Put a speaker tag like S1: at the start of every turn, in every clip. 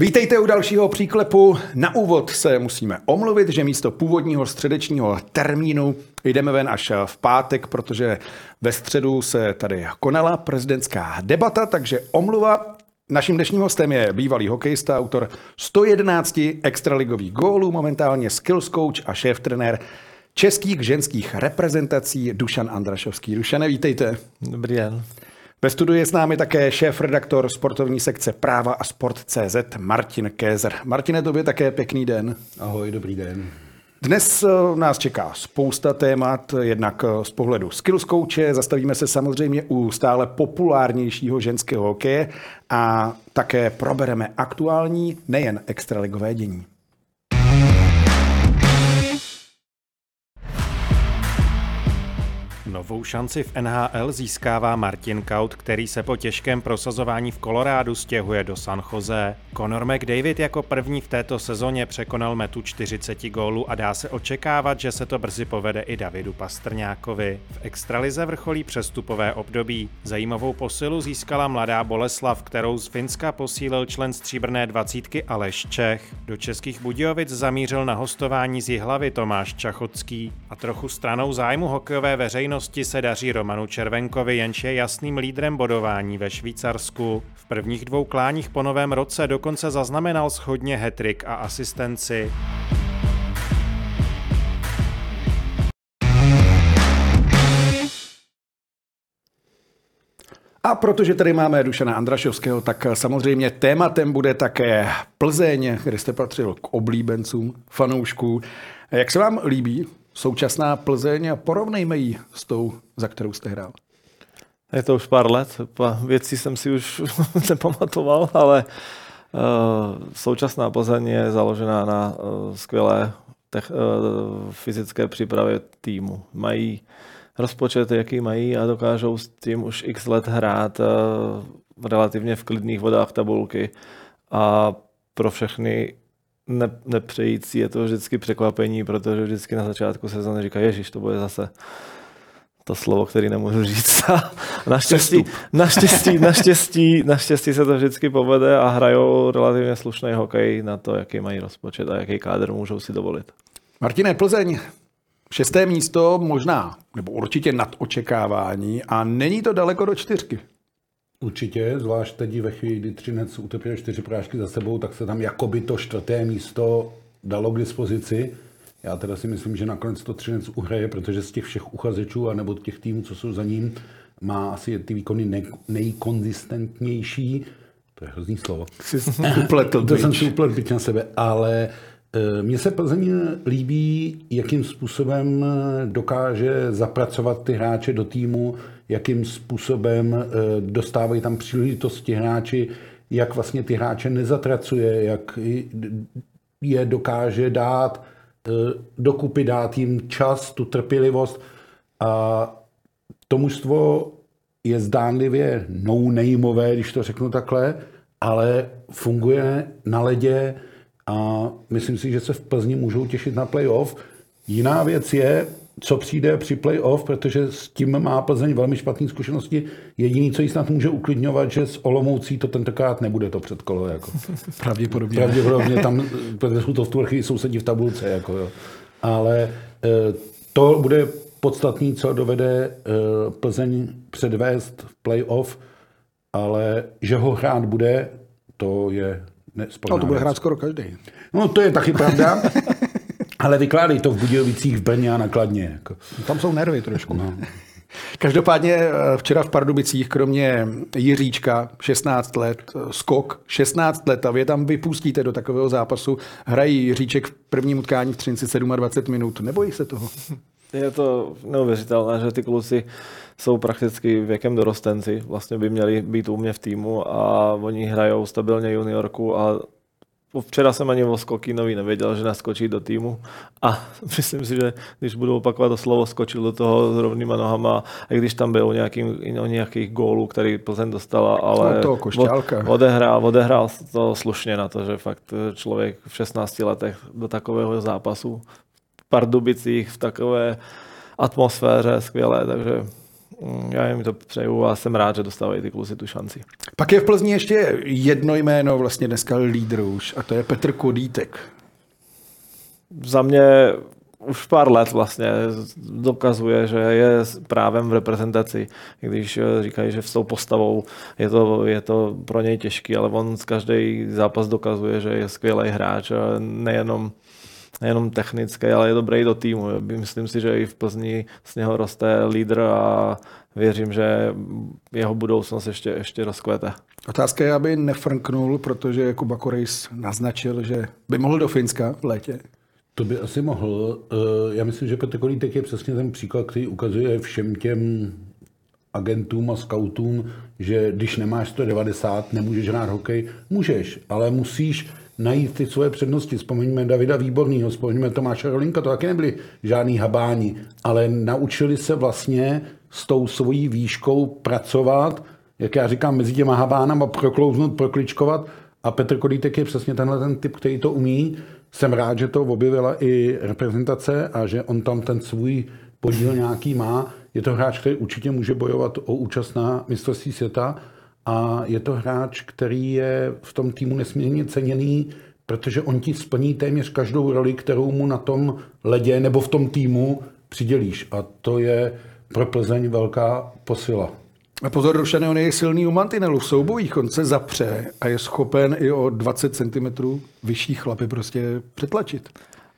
S1: Vítejte u dalšího příklepu. Na úvod se musíme omluvit, že místo původního středečního termínu jdeme ven až v pátek, protože ve středu se tady konala prezidentská debata, takže omluva. Naším dnešním hostem je bývalý hokejista, autor 111 extraligových gólů, momentálně skills coach a šéf trenér českých ženských reprezentací Dušan Andrašovský. Dušane, vítejte.
S2: Dobrý den.
S1: Ve studiu je s námi také šéf-redaktor sportovní sekce Práva a Sport.cz Martin Kézer. Martine, tobě také pěkný den.
S3: Ahoj, dobrý den.
S1: Dnes eh, nás čeká spousta témat, jednak eh, z pohledu skills coache, zastavíme se samozřejmě u stále populárnějšího ženského hokeje a také probereme aktuální, nejen extraligové dění. Novou šanci v NHL získává Martin Kaut, který se po těžkém prosazování v Kolorádu stěhuje do San Jose. Conor McDavid jako první v této sezóně překonal metu 40 gólů a dá se očekávat, že se to brzy povede i Davidu Pastrňákovi. V extralize vrcholí přestupové období. Zajímavou posilu získala mladá Boleslav, kterou z Finska posílil člen stříbrné dvacítky Aleš Čech. Do českých Budějovic zamířil na hostování z Jihlavy Tomáš Čachocký a trochu stranou zájmu hokejové veřejnosti minulosti se daří Romanu Červenkovi, jenž je jasným lídrem bodování ve Švýcarsku. V prvních dvou kláních po novém roce dokonce zaznamenal schodně hetrik a asistenci. A protože tady máme Dušana Andrašovského, tak samozřejmě tématem bude také Plzeň, kde jste patřil k oblíbencům, fanoušků. Jak se vám líbí současná Plzeň a porovnejme ji s tou, za kterou jste hrál.
S2: Je to už pár let, věcí jsem si už nepamatoval, ale uh, současná Plzeň je založená na uh, skvělé tech, uh, fyzické přípravě týmu. Mají rozpočet, jaký mají a dokážou s tím už x let hrát relativně v klidných vodách tabulky a pro všechny ne, nepřející, je to vždycky překvapení, protože vždycky na začátku sezóny říká, ježiš, to bude zase to slovo, který nemůžu říct. naštěstí, naštěstí, naštěstí, naštěstí se to vždycky povede a hrajou relativně slušný hokej na to, jaký mají rozpočet a jaký kádr můžou si dovolit.
S1: Martine, Plzeň, šesté místo možná, nebo určitě nad očekávání a není to daleko do čtyřky.
S3: Určitě, zvlášť teď ve chvíli, kdy Třinec utrpěl čtyři porážky za sebou, tak se tam jakoby to čtvrté místo dalo k dispozici. Já teda si myslím, že nakonec to Třinec uhraje, protože z těch všech uchazečů, anebo těch týmů, co jsou za ním, má asi ty výkony ne- nejkonzistentnější. To je hrozný slovo.
S1: upletl
S3: to jsem si upletl byť na sebe, ale mně se Plzeň líbí, jakým způsobem dokáže zapracovat ty hráče do týmu, jakým způsobem eh, dostávají tam příležitosti hráči, jak vlastně ty hráče nezatracuje, jak je dokáže dát eh, dokupy, dát jim čas, tu trpělivost. A to mužstvo je zdánlivě no-nameové, když to řeknu takhle, ale funguje na ledě a myslím si, že se v Plzni můžou těšit na playoff. Jiná věc je, co přijde při playoff, protože s tím má Plzeň velmi špatné zkušenosti. Jediný, co jí snad může uklidňovat, že s Olomoucí to tentokrát nebude to předkolo. Jako.
S1: Pravděpodobně.
S3: Pravděpodobně tam, protože jsou to v tu chvíli sousedí v tabulce. Jako, jo. Ale e, to bude podstatný, co dovede e, Plzeň předvést v playoff, ale že ho hrát bude, to je
S1: No, to bude hrát skoro každý.
S3: No, to je taky pravda. Ale vykládej to v Budějovicích, v Brně a nakladně. Jako.
S1: Tam jsou nervy trošku. No. Každopádně eh, včera v Pardubicích, kromě Jiříčka, 16 let, eh, skok, 16 let a vy tam vypustíte do takového zápasu, hrají Jiříček v prvním utkání v Třinci 27 minut. Nebojí se toho?
S2: Je to neuvěřitelné, že ty kluci jsou prakticky věkem dorostenci, vlastně by měli být u mě v týmu a oni hrajou stabilně juniorku a Včera jsem ani o Skokinovi nevěděl, že naskočí do týmu a myslím si, že když budu opakovat to slovo, skočil do toho s rovnýma nohama, i když tam byl nějaký, o nějakých gólů, který Plzeň dostala, ale
S1: no od,
S2: odehrál, odehrál to slušně na to, že fakt člověk v 16 letech do takového zápasu v Pardubicích v takové atmosféře skvělé, takže já jim to přeju a jsem rád, že dostávají ty kluci tu šanci.
S1: Pak je v Plzni ještě jedno jméno vlastně dneska lídr už a to je Petr Kodítek.
S2: Za mě už pár let vlastně dokazuje, že je právem v reprezentaci. Když eh, říkají, že s tou postavou je to, je to pro něj těžký, ale on z každý zápas dokazuje, že je skvělý hráč. Nejenom nejenom technický, ale je dobrý do týmu. Myslím si, že i v Plzni z něho roste lídr a věřím, že jeho budoucnost ještě, ještě rozkvete.
S1: Otázka je, aby nefrnknul, protože Kuba Korejs naznačil, že by mohl do Finska v létě.
S3: To by asi mohl. Eh, já myslím, že Petr Kolítek je přesně ten příklad, který ukazuje všem těm agentům a scoutům, že když nemáš 190, nemůžeš hrát hokej. Můžeš, ale musíš najít ty svoje přednosti. Vzpomeňme Davida Výborného, vzpomeňme Tomáše Rolinka, to taky nebyli žádný habáni, ale naučili se vlastně s tou svojí výškou pracovat, jak já říkám, mezi těma habánama proklouznout, prokličkovat a Petr Kodítek je přesně tenhle ten typ, který to umí. Jsem rád, že to objevila i reprezentace a že on tam ten svůj podíl nějaký má. Je to hráč, který určitě může bojovat o účast na mistrovství světa a je to hráč, který je v tom týmu nesmírně ceněný, protože on ti splní téměř každou roli, kterou mu na tom ledě nebo v tom týmu přidělíš. A to je pro Plzeň velká posila.
S1: A pozor, Rošane, on je silný u mantinelu v soubojích, on se zapře a je schopen i o 20 cm vyšší chlapy prostě přetlačit.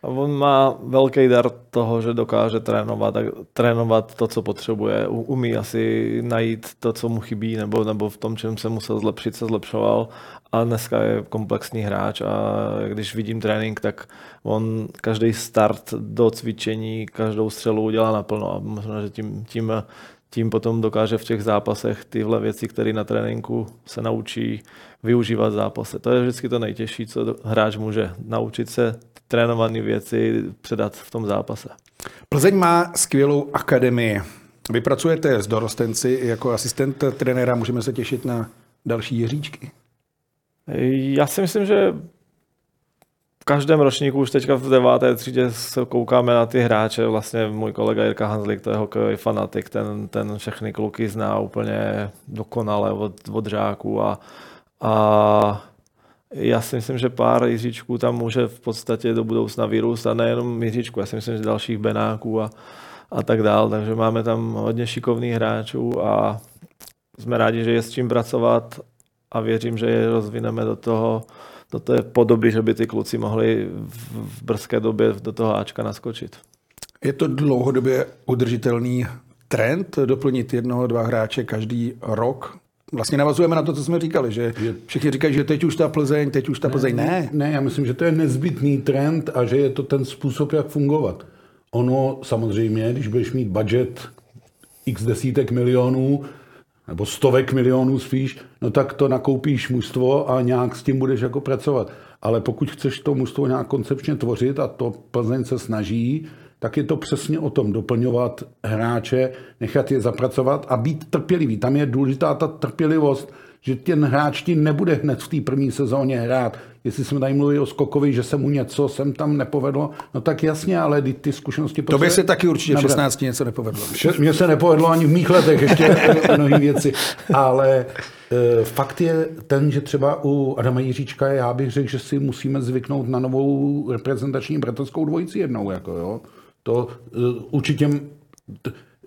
S2: On má velký dar toho, že dokáže trénovat, trénovat to, co potřebuje. Umí asi najít to, co mu chybí, nebo, nebo v tom, čem se musel zlepšit, se zlepšoval. A dneska je komplexní hráč a když vidím trénink, tak on každý start do cvičení, každou střelu udělá naplno a možná, že tím, tím tím potom dokáže v těch zápasech tyhle věci, které na tréninku se naučí využívat v zápase. To je vždycky to nejtěžší, co hráč může naučit se trénované věci předat v tom zápase.
S1: Plzeň má skvělou akademii. Vy pracujete s dorostenci jako asistent trenéra, můžeme se těšit na další Jiříčky?
S2: Já si myslím, že v každém ročníku už teďka v deváté třídě se koukáme na ty hráče. Vlastně můj kolega Jirka Hanzlik, to je hokejový fanatik, ten, ten všechny kluky zná úplně dokonale od, od žáků a, a já si myslím, že pár Jiříčků tam může v podstatě do budoucna vyrůst a nejenom Jiříčku, já si myslím, že dalších Benáků a, a tak dál, takže máme tam hodně šikovných hráčů a jsme rádi, že je s čím pracovat a věřím, že je rozvineme do toho, do té podoby, že by ty kluci mohli v brzké době do toho Ačka naskočit.
S1: Je to dlouhodobě udržitelný trend doplnit jednoho, dva hráče každý rok? Vlastně navazujeme na to, co jsme říkali, že všichni říkají, že teď už ta Plzeň, teď už ta Plzeň. Ne.
S3: Ne, já myslím, že to je nezbytný trend a že je to ten způsob, jak fungovat. Ono samozřejmě, když budeš mít budget x desítek milionů, nebo stovek milionů spíš, no tak to nakoupíš mužstvo a nějak s tím budeš jako pracovat. Ale pokud chceš to mužstvo nějak koncepčně tvořit, a to Plzeň se snaží, tak je to přesně o tom doplňovat hráče, nechat je zapracovat a být trpělivý. Tam je důležitá ta trpělivost, že ten hráč ti nebude hned v té první sezóně hrát. Jestli jsme tady mluvili o Skokovi, že se mu něco sem tam nepovedlo, no tak jasně, ale ty, ty zkušenosti...
S1: To by se taky určitě v 16 něco nepovedlo.
S3: Mně se nepovedlo ani v mých letech ještě mnohé věci, ale e, fakt je ten, že třeba u Adama Jiříčka já bych řekl, že si musíme zvyknout na novou reprezentační bratrskou dvojici jednou. Jako, jo. To e, určitě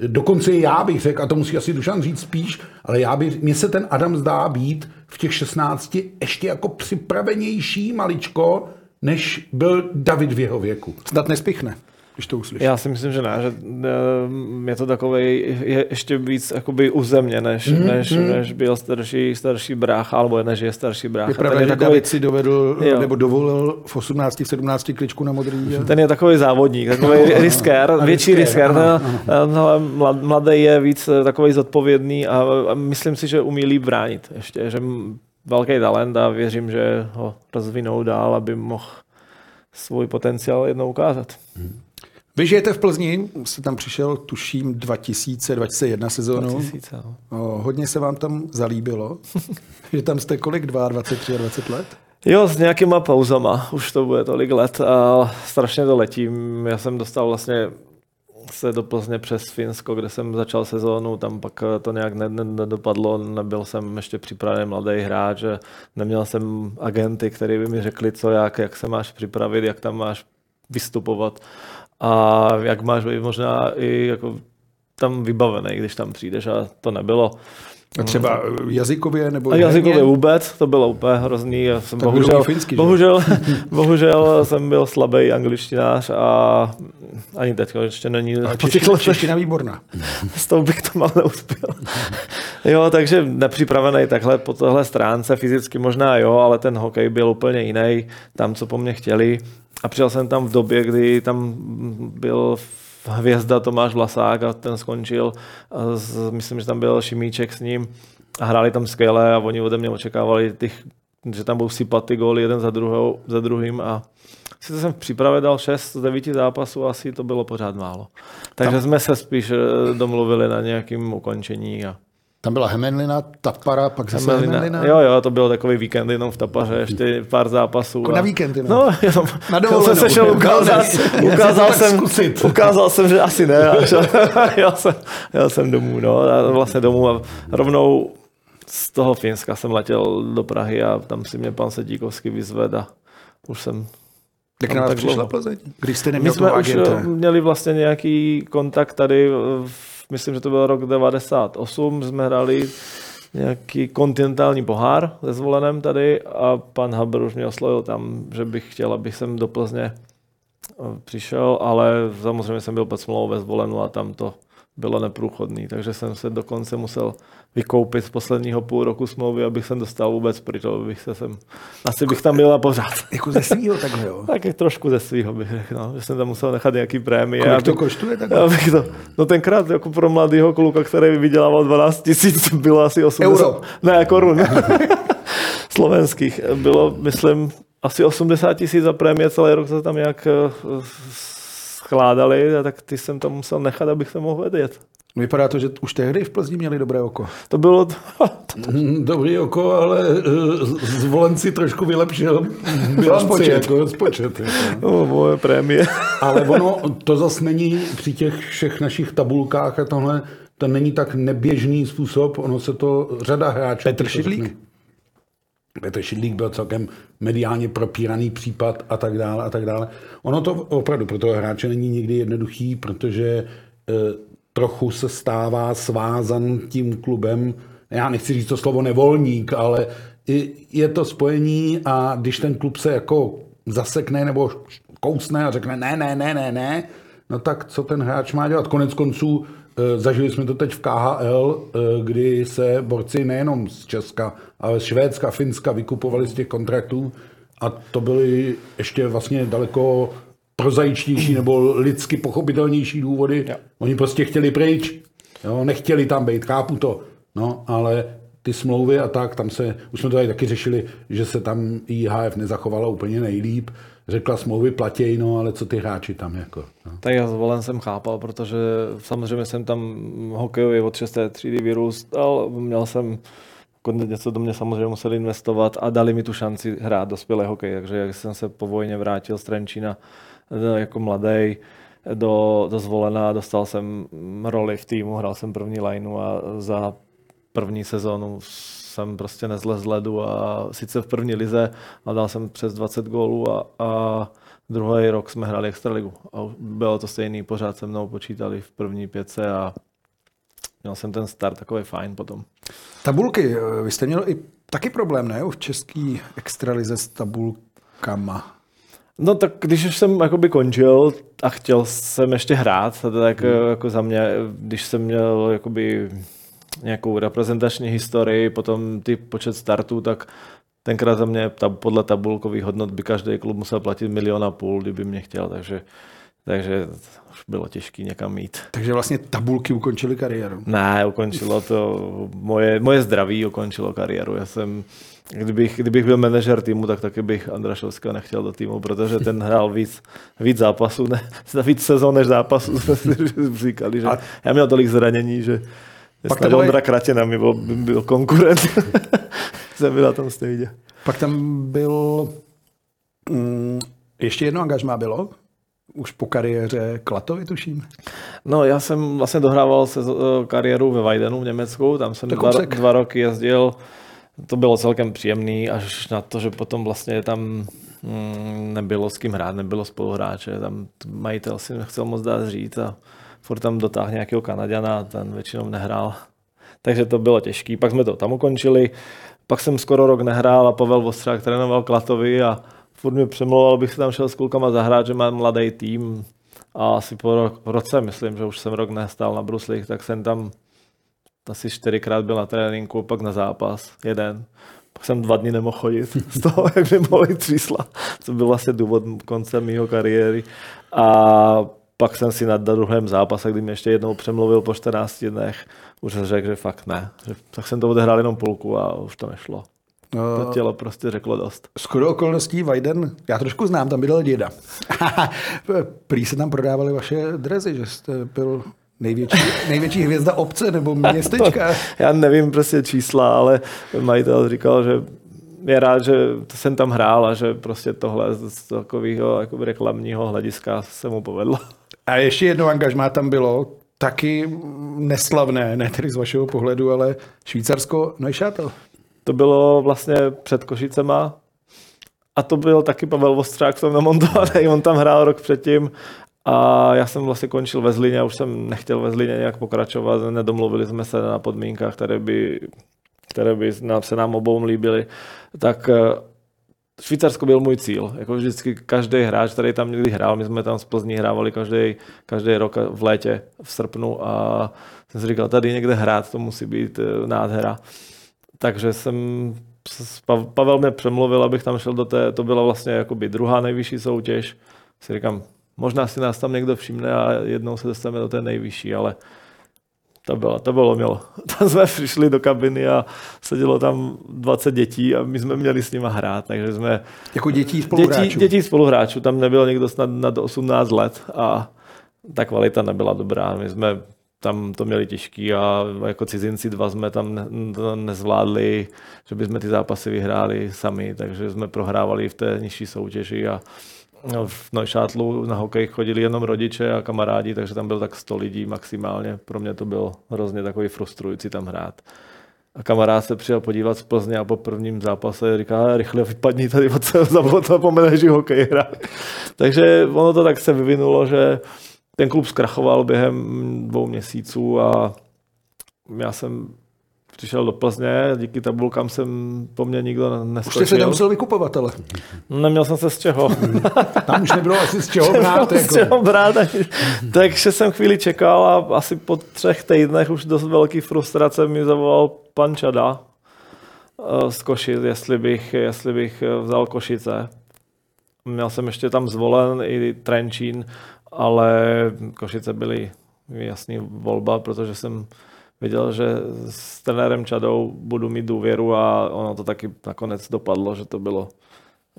S3: Dokonce já bych řekl, a to musí asi Dušan říct spíš, ale já bych, mně se ten Adam zdá být v těch 16 ještě jako připravenější maličko, než byl David v jeho věku.
S1: Snad nespichne když to uslyšíš.
S2: Já si myslím, že ne, že eh, je to takový je ještě víc jakoby u země, než, mm, než, mm. než byl starší, starší brácha, alebo než je starší brácha.
S1: Je pravda, že takový, David si dovedl, jo. nebo dovolil v 18, v 17 kličku na modrý. Je?
S2: Ten je takový závodník, takový riskér, větší riskér. No, no, mladý je víc eh, takový zodpovědný a, a myslím si, že umí líp bránit ještě, že velký talent a věřím, že ho rozvinou dál, aby mohl svůj potenciál jednou ukázat. Hmm.
S1: Vy žijete v Plzni, jste tam přišel, tuším, 2000, 2001 sezónu. 2000, no. o, hodně se vám tam zalíbilo, že tam jste kolik, 22, 23 let?
S2: Jo, s nějakýma pauzama, už to bude tolik let a strašně to letím. Já jsem dostal vlastně se do Plzně přes Finsko, kde jsem začal sezónu, tam pak to nějak nedopadlo, nebyl jsem ještě připravený mladý hráč, neměl jsem agenty, kteří by mi řekli, co jak, jak se máš připravit, jak tam máš vystupovat a jak máš možná i jako tam vybavený, když tam přijdeš a to nebylo.
S1: A třeba jazykově nebo
S2: A jazykově vůbec, to bylo úplně hrozný. Já jsem
S1: Tak
S2: bohužel,
S1: finsky, že?
S2: bohužel, bohužel jsem byl slabý angličtinář a ani teď ještě není těch
S1: čeština, čeština výborná.
S2: S tou bych to mal neuspěl. jo, takže nepřipravený takhle po tohle stránce, fyzicky možná jo, ale ten hokej byl úplně jiný, tam, co po mně chtěli. A přijel jsem tam v době, kdy tam byl hvězda Tomáš Vlasák a ten skončil. Z, myslím, že tam byl Šimíček s ním a hráli tam skvěle a oni ode mě očekávali, těch, že tam budou sypat ty góly jeden za, druhou, za druhým a Sice jsem v přípravě dal 6 z 9 zápasů, asi to bylo pořád málo. Takže tam... jsme se spíš eh, domluvili na nějakém ukončení. A...
S1: Tam byla Hemenlina, Tapara, pak zase
S2: Hemelina.
S1: Hemenlina.
S2: Jo, jo, to byl takový víkend jenom v Tapaře, ještě pár zápasů.
S1: Jako na víkend jenom.
S2: No, jenom,
S1: Na
S2: jsem
S1: dovolenou.
S2: se šel ukázat, ukázal,
S3: tak
S2: jsem, ukázal jsem, že asi ne. A šel, jel, jsem, jel jsem domů, no, a vlastně domů a rovnou z toho Finska jsem letěl do Prahy a tam si mě pan Sedíkovský vyzvedl a už jsem
S1: Jak
S2: Tam
S1: na vás
S2: tak
S1: přišla. Plzeň? Když jste
S2: my
S1: neměl
S2: jsme
S1: toho
S2: už
S1: agenta.
S2: eh, měli vlastně nějaký kontakt tady, v- myslím, že to byl rok 98, jsme hráli nějaký kontinentální pohár se zvolenem tady a pan Haber už mě oslovil tam, že bych chtěl, abych sem do Plzně eh, přišel, ale samozřejmě jsem byl pod smlouvou ve zvolenu a tam to bylo neprůchodný, takže jsem se dokonce musel vykoupit z posledního půl roku smlouvy, abych sem dostal vůbec pryč, abych se sem, asi bych tam byl na pořád.
S1: Jako ze svýho takhle, jo.
S2: Tak trošku ze svého bych řekl, no, že jsem tam musel nechat nějaký prémie.
S1: Kolik to koštuje takhle?
S2: abych to, no tenkrát jako pro mladého kluka, který vydělával 12 tisíc, bylo asi 80.
S1: Euro.
S2: Ne, korun. Slovenských. Bylo, myslím, asi 80 tisíc za prémie, celý rok se tam nějak eh, skládali, a tak ty jsem tam musel nechat, abych se mohl odjet.
S1: Vypadá to, že už tehdy v Plzni měli dobré oko.
S2: To bylo,
S3: Hm, Dobrý oko, ale eh, zvolenci trošku vylepšil bilanci,
S1: Rozpočet.
S3: jako rozpočet. Jako.
S2: no, moje prémie.
S3: Ale ono, to zase není při těch všech našich tabulkách a tohle, to není tak neběžný způsob, ono se to řada hráčů...
S1: Petr Šidlík?
S3: Petr Šidlík byl celkem mediálně propíraný případ a tak dále a tak dále. Ono to opravdu pro toho hráče není nikdy jednoduchý, protože e, trochu se stává svázan tím klubem. Já nechci říct to slovo nevolník, ale je to spojení a když ten klub se jako zasekne nebo kousne a řekne ne, ne, ne, ne, ne, no tak co ten hráč má dělat? Konec konců zažili jsme to teď v KHL, e, kdy se borci nejenom z Česka, ale z Švédska, Finska vykupovali z těch kontraktů a to byly ještě vlastně daleko prozaičtější nebo lidsky pochopitelnější důvody.
S2: Jo.
S3: Oni prostě chtěli pryč, jo, nechtěli tam být, chápu to, no, ale ty smlouvy a tak, tam se, už jsme to tady taky řešili, že se tam IHF nezachovala úplně nejlíp, řekla smlouvy platěj, no, ale co ty hráči tam jako, no.
S2: Tak já zvolen jsem chápal, protože samozřejmě jsem tam hokejově od 6. třídy vyrůstal, měl jsem jako něco do mě samozřejmě museli investovat a dali mi tu šanci hrát dospělý hokej, takže jak jsem se po vojně vrátil z Trenčína eh, jako mladý do, do zvolena, dostal jsem roli v týmu, hrál jsem první lineu a za první sezónu jsem prostě nezlez z ledu a sice v první lize a dal jsem přes 20 gólů a, a druhý rok jsme hráli extraligu a bylo to stejný, pořád se mnou počítali v první pětce a měl jsem ten start takový fajn potom.
S1: Tabulky, eh, vy jste měl i taky problém, ne? V český extralize s tabulkama.
S2: No tak když už jsem jakoby končil a chtěl jsem ještě hrát, tak
S3: hmm.
S2: jako za mě, když jsem měl jakoby nějakou reprezentační historii, potom ty počet startů, tak tenkrát za mě ta, podle tabulkových hodnot by každý klub musel platit milion a půl, kdyby mě chtěl, takže, takže už bylo těžké někam jít.
S1: Takže vlastně tabulky ukončily kariéru.
S2: Ne, ukončilo to, moje, moje zdraví ukončilo kariéru. Já jsem, kdybych, kdybych byl manažer týmu, tak taky bych Andrašovského nechtěl do týmu, protože ten hrál víc, víc zápasů, ne, víc sezon než zápasů, jsme si říkali, že já měl tolik zranění, že
S1: Pak bylo-
S2: Ondra Kratěna mi byl, byl konkurent. na tom stejně.
S1: Pak tam byl... Mm, ještě jedno angažmá bylo už po kariéře Klatovi, tuším.
S2: No, já jsem vlastně dohrával se kariéru ve Weidenu v Německu, tam jsem dva, dva roky jezdil, to bylo celkem příjemný, až na to, že potom vlastně tam mm, nebylo s kým hrát, nebylo spoluhráče, tam majitel si nechcel moc dát říct a furt tam dotáhl nějakého Kanaděna, ten většinou nehrál. Takže to bylo těžké. Pak jsme to tam ukončili, pak jsem skoro rok nehrál a Pavel Vostřák trénoval Klatovi a furt mě přemlouval, abych si tam šel s klukama zahrát, že mám mladý tým. A asi po ro- roce, myslím, že už jsem rok nestál na bruslích, tak jsem tam asi čtyřikrát byl na tréninku, pak na zápas, jeden. Pak jsem dva dny nemohl chodit z toho, jak mi mohli třísla. To byl vlastně důvod konce mého kariéry. A pak jsem si na druhém zápase, kdy mě ještě jednou přemluvil po 14 dnech, už řekl, že fakt ne. Že, tak jsem to odehrál jenom půlku a už to nešlo. To tělo prostě řeklo dost.
S1: Skoro okolností Vajden, já trošku znám, tam bydlel děda. Prý se tam prodávaly vaše drezy, že jste byl největší, největší hvězda obce nebo městečka.
S2: já nevím prostě čísla, ale majitel říkal, že je rád, že jsem tam hrál a že prostě tohle z takového jako reklamního hlediska se mu povedlo.
S1: A ještě jedno angažmá tam bylo, taky neslavné, ne tedy z vašeho pohledu, ale Švýcarsko Neuchâtel.
S2: To bylo vlastně před Košicema a to byl taky Pavel Vostřák jsem namontovaný, on tam hrál rok předtím a já jsem vlastně končil ve Zlíně, už jsem nechtěl ve Zlíně nějak pokračovat, nedomluvili jsme se na podmínkách, které by, které by se nám obou líbily, tak eh, Švýcarsko byl můj cíl. Jako vždycky každý hráč, který tam někdy hrál, my jsme tam z Plzní hrávali každý, každý rok v létě, v srpnu a jsem si říkal, tady někde hrát, to musí být eh, nádhera. Takže jsem Pavel mě přemluvil, abych tam šel do té, to byla vlastně jakoby druhá nejvyšší soutěž. Si říkám, možná si nás tam někdo všimne a jednou se dostaneme do té nejvyšší, ale to bylo, to bylo mělo. Tam jsme přišli do kabiny a sedělo tam 20 dětí a my jsme měli s nimi hrát, takže jsme...
S1: Jako dětí spoluhráčů?
S2: Dětí, dětí spoluhráčů, tam nebyl někdo snad nad 18 let a ta kvalita nebyla dobrá. My jsme tam to měli těžký a jako cizinci dva jsme tam nezvládli, že bychom ty zápasy vyhráli sami, takže jsme prohrávali v té nižší soutěži a v Neuchâtlu na hokej chodili jenom rodiče a kamarádi, takže tam byl tak 100 lidí maximálně. Pro mě to bylo hrozně takový frustrující tam hrát. A kamarád se přijel podívat z Plzně a po prvním zápase říká, rychle vypadni tady od zapomeneš hokej hrát. takže ono to tak se vyvinulo, že ten klub zkrachoval během dvou měsíců a já jsem přišel do Plzně, díky tabulkám jsem po mně nikdo neskočil.
S1: Už jste se nemusel vykupovat, ale.
S2: Neměl jsem se z čeho.
S1: Tam už nebylo asi z čeho brát.
S2: Jako. Z čeho brát. Takže jsem chvíli čekal a asi po třech týdnech už dost velký frustrace mi zavolal pan Čada eh, z Košic, jestli bych, jestli bych vzal Košice. Měl jsem ještě tam zvolen i Trenčín, ale Košice byly jasný volba, protože jsem věděl, že s trenérem Čadou budu mít důvěru a ono to taky nakonec dopadlo, že to bylo,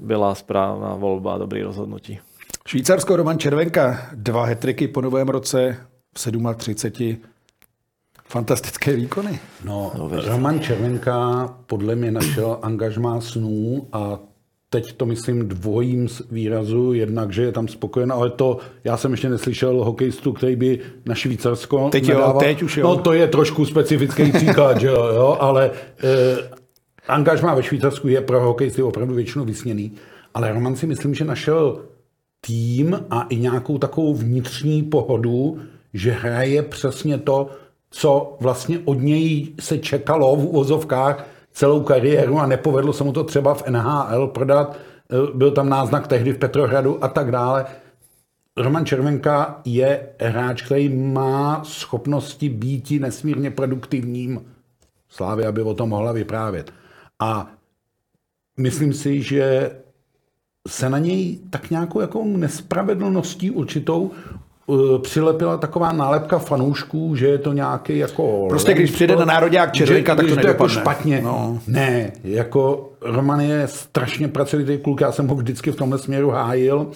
S2: byla správná volba, dobrý rozhodnutí.
S1: Švýcarsko Roman Červenka, dva hetriky po novém roce v 37. Fantastické výkony.
S3: No, Roman Červenka podle mě našel angažmá snů a teď to myslím dvojím z výrazu, jednak, že je tam spokojen, ale to, já jsem ještě neslyšel hokejistu, který by na Švýcarsko
S1: teď nedával. Jo, teď už jo.
S3: No to je trošku specifický příklad, že jo, jo ale eh, angažmá ve Švýcarsku je pro hokejisty opravdu většinou vysněný, ale Roman si myslím, že našel tým a i nějakou takovou vnitřní pohodu, že hraje přesně to, co vlastně od něj se čekalo v úvozovkách, celou kariéru a nepovedlo se mu to třeba v NHL prodat. Eh, byl tam náznak tehdy v Petrohradu a tak dále. Roman Červenka je hráč, který má schopnosti být nesmírně produktivním. Slávě, aby o tom mohla vyprávět. A myslím si, že se na něj tak nějakou jako nespravedlností určitou přilepila taková nálepka fanoušků, že je to nějaký jako...
S1: Prostě když přijde na národák Červenka, tak to,
S3: to jako špatně. No. Ne, jako Roman je strašně pracovitý kluk, já jsem ho vždycky v tomhle směru hájil.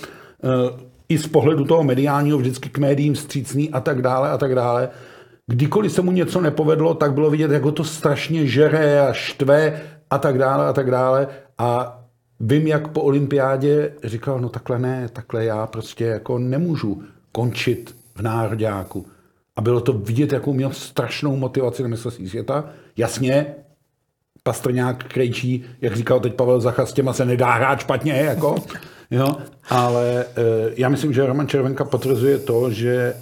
S3: Eh, I z pohledu toho mediálního vždycky k médiím střícný a tak dále a tak dále. Kdykoliv se mu něco nepovedlo, tak bylo vidět, jak ho to strašně žere a štve a tak dále a tak dále. A vím, jak po olympiádě říkal, no takhle ne, takhle já prostě jako nemůžu končit v nároďáku. A bylo to vidět, jakou měl strašnou motivaci na mistrovství světa. Jasně, Pastrňák krejčí, jak říkal teď Pavel Zacha, s těma se nedá hrát špatně, jako, jo, ale e, já myslím, že Roman Červenka potvrzuje to, že e,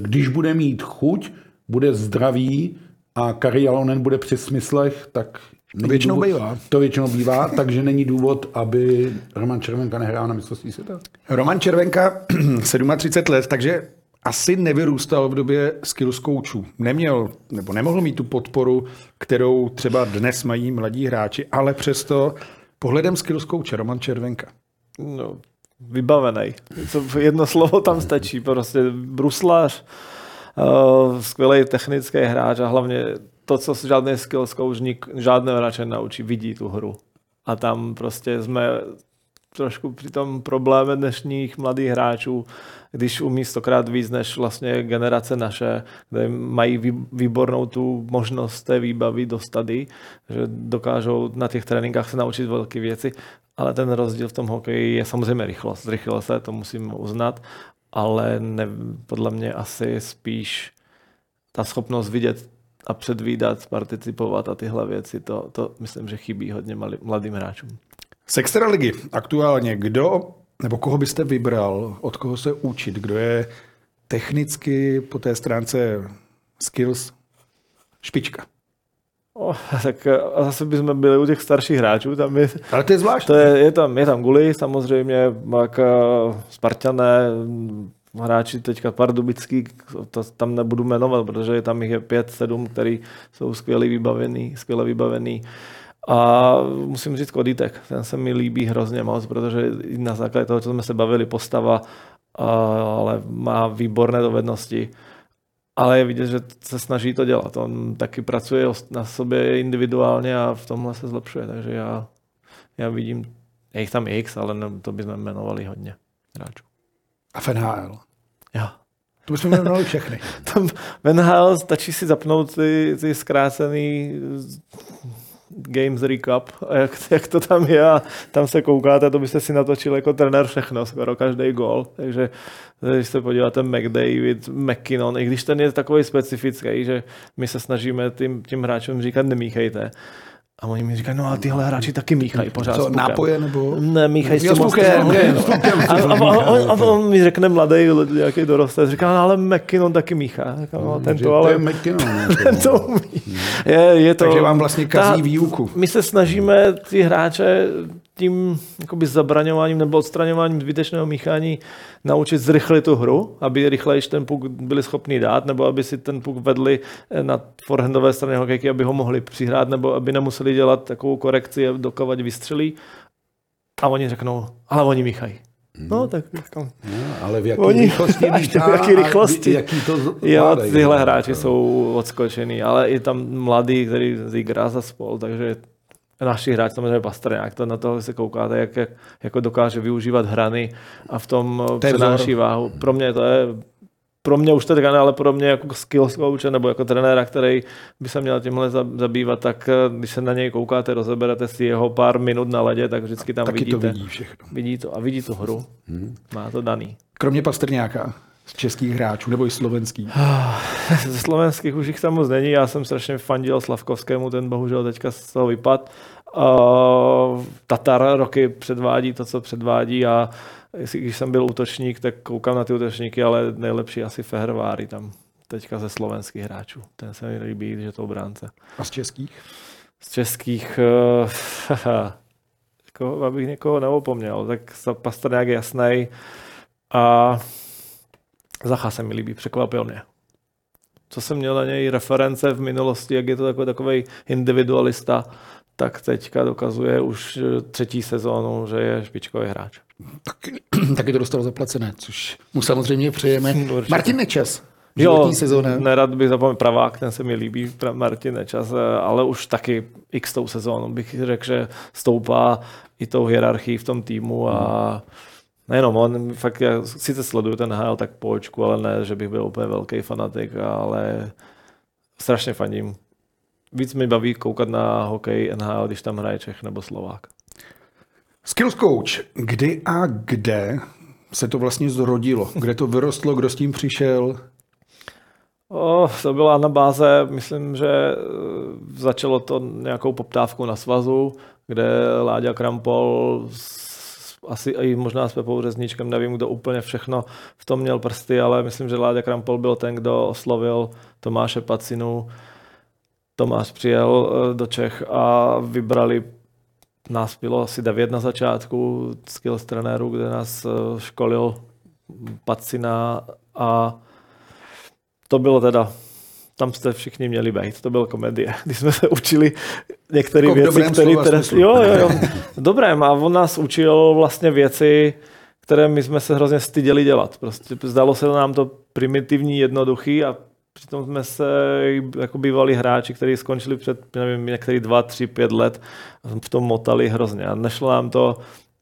S3: když bude mít chuť, bude zdravý a Kari Jalonen bude při smyslech, tak
S1: to většinou důvod, bývá.
S3: To většinou bývá, takže není důvod, aby Roman Červenka nehrál na mistrovství světa.
S1: Roman Červenka, 37 let, takže asi nevyrůstal v době skills coachů. Neměl, nebo nemohl mít tu podporu, kterou třeba dnes mají mladí hráči, ale přesto pohledem skills coache Roman Červenka.
S2: No, vybavený. Jedno slovo tam stačí. Prostě bruslář, uh, skvělý technický hráč a hlavně to, co žádný skills coach nik, žádného hráče naučí, vidí tu hru. A tam prostě jsme trošku při tom probléme dnešních mladých hráčů, když umí stokrát víc než vlastně generace naše, kde mají výbornou tu možnost té výbavy dostat, že dokážou na těch tréninkách se naučit velké věci, ale ten rozdíl v tom hokeji je samozřejmě rychlost. Rychlost se, to musím uznat, ale ne, podle mě asi spíš ta schopnost vidět a předvídat, participovat a tyhle věci, to, to myslím, že chybí hodně mladým hráčům.
S1: Z extraligy aktuálně kdo nebo koho byste vybral, od koho se učit, kdo je technicky po té stránce skills špička?
S2: Oh, tak eh, zase bychom byli u těch starších hráčů. Tam je,
S1: Ale to je zvláštní.
S2: To je, je, tam, je tam Guli samozřejmě, jak eh, Spartané, hráči teďka Pardubický, to tam nebudu jmenovat, protože tam jich je pět, sedm, který jsou skvěle vybavený, skvěle vybavený. A musím říct Koditek, ten se mi líbí hrozně moc, protože na základě toho, co jsme se bavili, postava, ale má výborné dovednosti. Ale je vidět, že se snaží to dělat. On taky pracuje na sobě individuálně a v tomhle se zlepšuje. Takže já, já vidím, je jich tam x, ale to bychom jmenovali hodně hráčů.
S1: A FNHL.
S2: Jo.
S1: To bychom jmenovali všechny.
S2: Tam v NHL stačí si zapnout ty, ty zkrácený Games Recap, jak, jak to tam je a tam se koukáte, to byste si natočil jako trenér všechno, skoro každý gol. Takže když se podíváte McDavid, McKinnon, i když ten je takový specifický, že my se snažíme tím, tím hráčům říkat nemíchejte, a oni mi říkají, no a tyhle hráči taky míchají pořád
S1: Co, nápoje nebo?
S2: Ne, míchají s tím A, a, a, a, on mi řekne mladý, nějaký dorost, říká, no, ale McKinnon taky míchá. Říkám, no, ten to, ale...
S3: McKinnon,
S2: ten to umí. Je, je to,
S1: Takže vám vlastně kazí ta, výuku.
S2: My se snažíme ty hráče tím jakoby zabraňováním nebo odstraňováním zbytečného míchání naučit zrychlit tu hru, aby rychleji ten puk byli schopni dát, nebo aby si ten puk vedli eh, na forehandové straně hokejky, aby ho mohli přihrát, nebo aby nemuseli dělat takovou korekci, dokovat vystřelí. A oni řeknou, ale oni míchají. No, tak
S3: no, ale v jaký oni, rychlosti
S2: míchá, v jaký rychlosti.
S3: Jaký to
S2: jo, tyhle hráči jsou odskočený, ale i tam mladý, který zígrá za spol, takže naši hráč, samozřejmě Pastrňák, to na toho se koukáte, jak, jak jako dokáže využívat hrany a v tom eh, přenáší váhu. Pro mě to je pro mě už to ne, ale pro mě jako skills coach nebo jako trenéra, který by se měl tímhle zabývat, tak eh, když se na něj koukáte, rozeberete si jeho pár minut na ledě, tak vždycky tam
S1: Taky
S2: vidíte.
S1: to vidí všechno.
S2: Vidí to a vidí tu hru. Hmm. Má to daný.
S1: Kromě Pastrňáka českých hráčů nebo i slovenských?
S2: Ze slovenských už jich tam moc není. Já jsem strašně fandil Slavkovskému, ten bohužel teďka z toho vypad. Uh, Tatar roky předvádí to, co předvádí a když jsem byl útočník, tak koukám na ty útočníky, ale nejlepší asi Fehrváry tam teďka ze slovenských hráčů. Ten se mi líbí, že to obránce.
S1: A z českých?
S2: Z českých, uh, jako, abych někoho neopomněl, tak Pastrňák je jasný a Zacha se mi líbí, překvapil mě. Co jsem měl na něj reference v minulosti, jak je to takový, takový individualista, tak teďka dokazuje už třetí sezónu, že je špičkový hráč.
S1: Taky, taky to dostal zaplacené, což mu samozřejmě přejeme. Určitě. Martin Nečas.
S2: Jo, sezóna. nerad bych zapomněl pravák, ten se mi líbí, Martin Nečas, ale už taky x tou sezónou bych řekl, že stoupá i tou hierarchii v tom týmu a hmm nejenom on, fakt já sice sleduju ten HL tak po očku, ale ne, že bych byl úplně velký fanatik, ale strašně fandím. Víc mi baví koukat na hokej NHL, když tam hraje Čech nebo Slovák.
S1: Skills coach, kdy a kde se to vlastně zrodilo? Kde to vyrostlo, kdo s tím přišel?
S2: O, to byla na báze, myslím, že eh, začalo to nějakou poptávkou na svazu, kde Láďa Krampol asi i možná s Pepou Řezničkem, nevím, kdo úplně všechno v tom měl prsty, ale myslím, že Láďa Krampol byl ten, kdo oslovil Tomáše Pacinu. Tomáš přijel eh, do Čech a vybrali nás bylo asi devět na začátku skills trenérů, kde nás eh, školil Pacina a to bylo teda tam jste všichni měli být. To byla komedie, když jsme se učili některé jako věci, které... Které... Jo, jo, jo. Dobrém. A on nás učil vlastně věci, které my jsme se hrozně styděli dělat. Prostě zdalo se nám to primitivní, jednoduchý a přitom jsme se jako bývali hráči, kteří skončili před, nevím, některý dva, tři, pět let v tom motali hrozně a nešlo nám to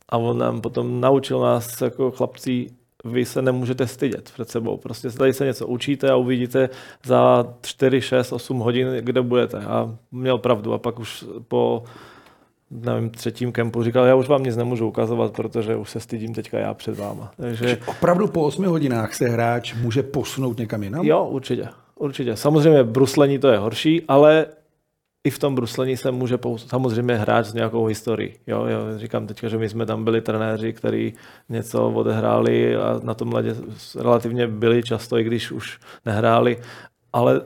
S2: a on nám potom naučil nás jako chlapci vy se nemůžete stydět před sebou. Prostě tady se něco učíte a uvidíte za 4, 6, 8 hodin, kde budete. A měl pravdu. A pak už po nevím, třetím kempu říkal, já už vám nic nemůžu ukazovat, protože už se stydím teďka já před váma.
S1: Takže... Opravdu po 8 hodinách se hráč může posunout někam jinam?
S2: Jo, určitě. Určitě. Samozřejmě bruslení to je horší, ale i v tom bruslení se může pous- samozřejmě hrát s nějakou historií. Jo, jo, říkám teďka, že my jsme tam byli trenéři, kteří něco odehráli a na tom ledě relativně byli často, i když už nehráli, ale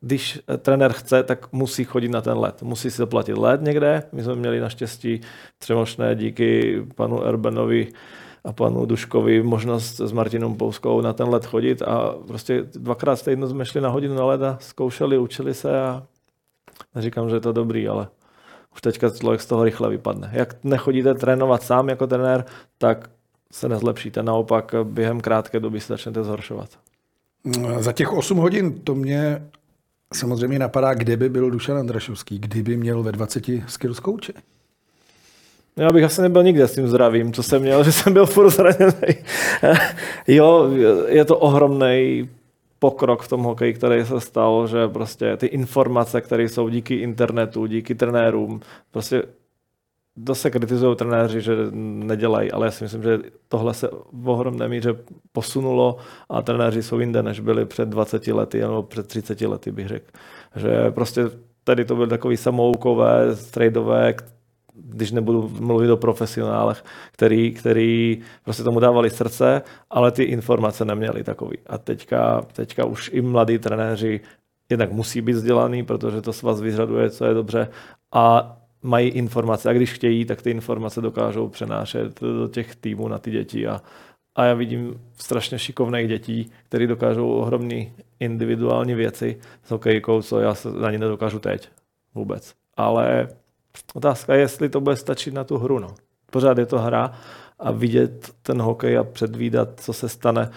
S2: když trenér chce, tak musí chodit na ten led. Musí si zaplatit led někde. My jsme měli naštěstí třemošné díky panu Erbenovi a panu Duškovi možnost s Martinou Pouskou na ten let chodit a prostě dvakrát týdnu jsme šli na hodinu na led a zkoušeli, učili se a Neříkám, že je to dobrý, ale už teďka člověk z toho rychle vypadne. Jak nechodíte trénovat sám jako trenér, tak se nezlepšíte. Naopak během krátké doby se začnete zhoršovat.
S1: Za těch 8 hodin to mě samozřejmě napadá, kde by byl Dušan Andrašovský, kdyby měl ve 20 skills coache.
S2: Já bych asi nebyl nikde s tím zdravím, co jsem měl, že jsem byl furt zraněný. jo, je to ohromný pokrok v tom hokeji, který se stal, že prostě ty informace, které jsou díky internetu, díky trenérům, prostě to se kritizují trenéři, že nedělají, ale já si myslím, že tohle se v ohromné míře posunulo a trenéři jsou jinde, než byli před 20 lety nebo před 30 lety, bych řekl. Že prostě tady to byly takový samoukové, strejdové, když nebudu mluvit o profesionálech, který, který prostě tomu dávali srdce, ale ty informace neměli takový. A teďka, teďka už i mladí trenéři jednak musí být vzdělaný, protože to svaz vyřaduje, co je dobře, a mají informace. A když chtějí, tak ty informace dokážou přenášet do těch týmů na ty děti. A, a já vidím strašně šikovných dětí, které dokážou ohromné individuální věci s hokejkou, co já se na ně nedokážu teď vůbec. Ale Otázka je, jestli to bude stačit na tu hru. No. Pořád je to hra a vidět ten hokej a předvídat, co se stane,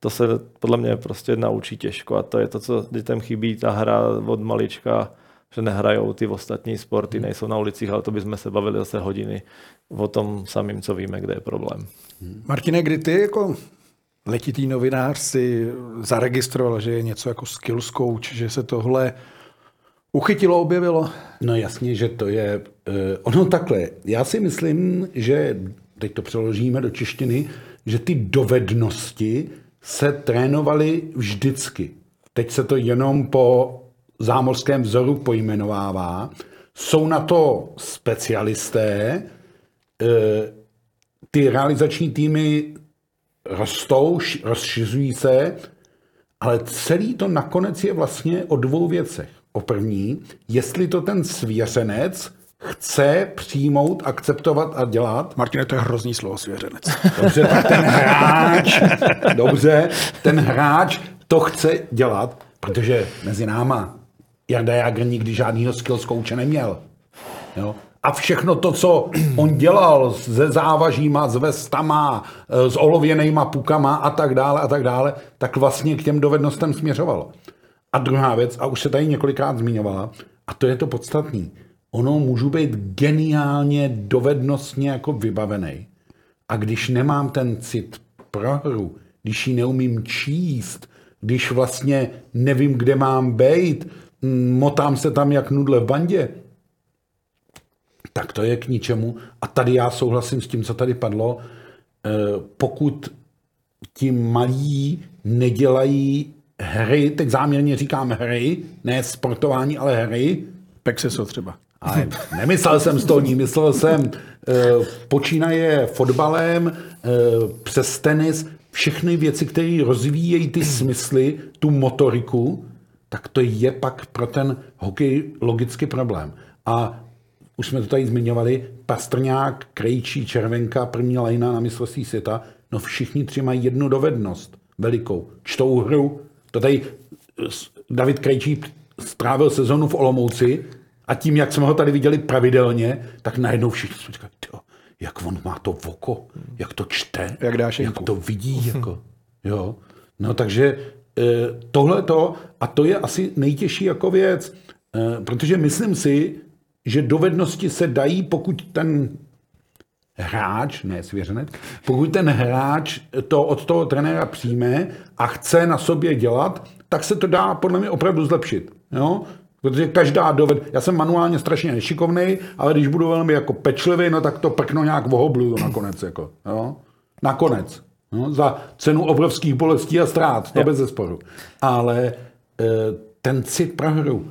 S2: to se podle mě prostě naučí těžko a to je to, co dětem chybí, ta hra od malička, že nehrajou ty ostatní sporty, nejsou na ulicích, ale to bychom se bavili zase hodiny o tom samým, co víme, kde je problém.
S1: Martine, kdy ty jako letitý novinář si zaregistroval, že je něco jako skills coach, že se tohle uchytilo, objevilo?
S3: No jasně, že to je... Uh, ono takhle, já si myslím, že, teď to přeložíme do češtiny, že ty dovednosti se trénovaly vždycky. Teď se to jenom po zámořském vzoru pojmenovává. Jsou na to specialisté, uh, ty realizační týmy rostou, rozšiřují se, ale celý to nakonec je vlastně o dvou věcech o první, jestli to ten svěřenec chce přijmout, akceptovat a dělat.
S1: Martine, to je hrozný slovo svěřenec.
S3: Dobře, tak ten hráč, dobře, ten hráč to chce dělat, protože mezi náma Jarda Jagr nikdy žádnýho skills kouče neměl. Jo? A všechno to, co on dělal se závažíma, s vestama, s olověnejma pukama a tak dále a tak dále, tak vlastně k těm dovednostem směřovalo. A druhá věc, a už se tady několikrát zmiňovala, a to je to podstatný. Ono můžu být geniálně dovednostně jako vybavený. A když nemám ten cit pro hru, když ji neumím číst, když vlastně nevím, kde mám být, motám se tam jak nudle v bandě, tak to je k ničemu. A tady já souhlasím s tím, co tady padlo. Eh, pokud ti malí nedělají hry, teď záměrně říkám hry, ne sportování, ale hry,
S1: Pexeso třeba.
S3: ale nemyslel jsem stolní, myslel jsem uh, počínaje fotbalem, uh, přes tenis, všechny věci, které rozvíjejí ty smysly, tu motoriku, tak to je pak pro ten hokej logicky problém. A už jsme to tady zmiňovali, Pastrňák, Krejčí, Červenka, první lajna na mistrovství světa, no všichni tři mají jednu dovednost velikou. Čtou hru. To tady eh, David Krejčí strávil sezonu v Olomouci a tím, jak jsme ho tady viděli pravidelně, tak najednou všichni jsme říkali, "Tyjo, jak on má to voko, jak to čte,
S1: Jak dá
S3: jak
S1: šejku."
S3: to vidí. Jako, jo. No takže tohle to, a to je asi nejtěžší jako věc, eh, protože myslím si, že dovednosti se dají, pokud ten hráč, ne svěřenec, pokud ten hráč to od toho trenéra přijme a chce na sobě dělat, tak se to dá podle mě opravdu zlepšit. Jo? Protože každá doved... Já jsem manuálně strašně nešikovný, ale když budu velmi jako pečlivý, no tak to prkno nějak vohobluju nakonec. Jako, jo? Nakonec. No, za cenu obrovských bolestí a ztrát, to bez zesporu. Ale e, ten cit pro hru,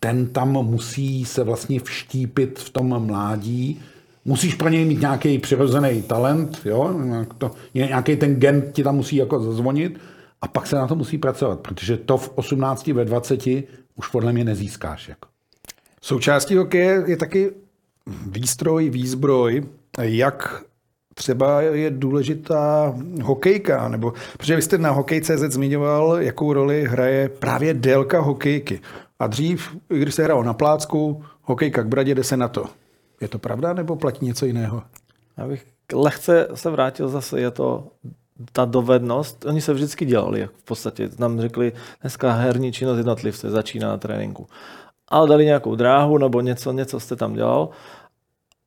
S3: ten tam musí se vlastně vštípit v tom mládí. Musíš pro něj mít nějaký přirozený talent, jo? To, nějaký ten gen ti tam musí jako zazvonit a pak se na to musí pracovat, protože to v 18, ve 20 už podle mě nezískáš. Jako.
S1: Součástí hokeje je taky výstroj, výzbroj, jak třeba je důležitá hokejka, nebo protože vy jste na Hokej.cz zmiňoval, jakou roli hraje právě délka hokejky. A dřív, když se hrál na plácku, hokejka k bradě, jde se na to. Je to pravda, nebo platí něco jiného?
S2: Já bych lehce se vrátil zase, je to ta dovednost, oni se vždycky dělali, jak v podstatě nám řekli, dneska herní činnost jednotlivce začíná na tréninku. Ale dali nějakou dráhu nebo něco, něco jste tam dělal,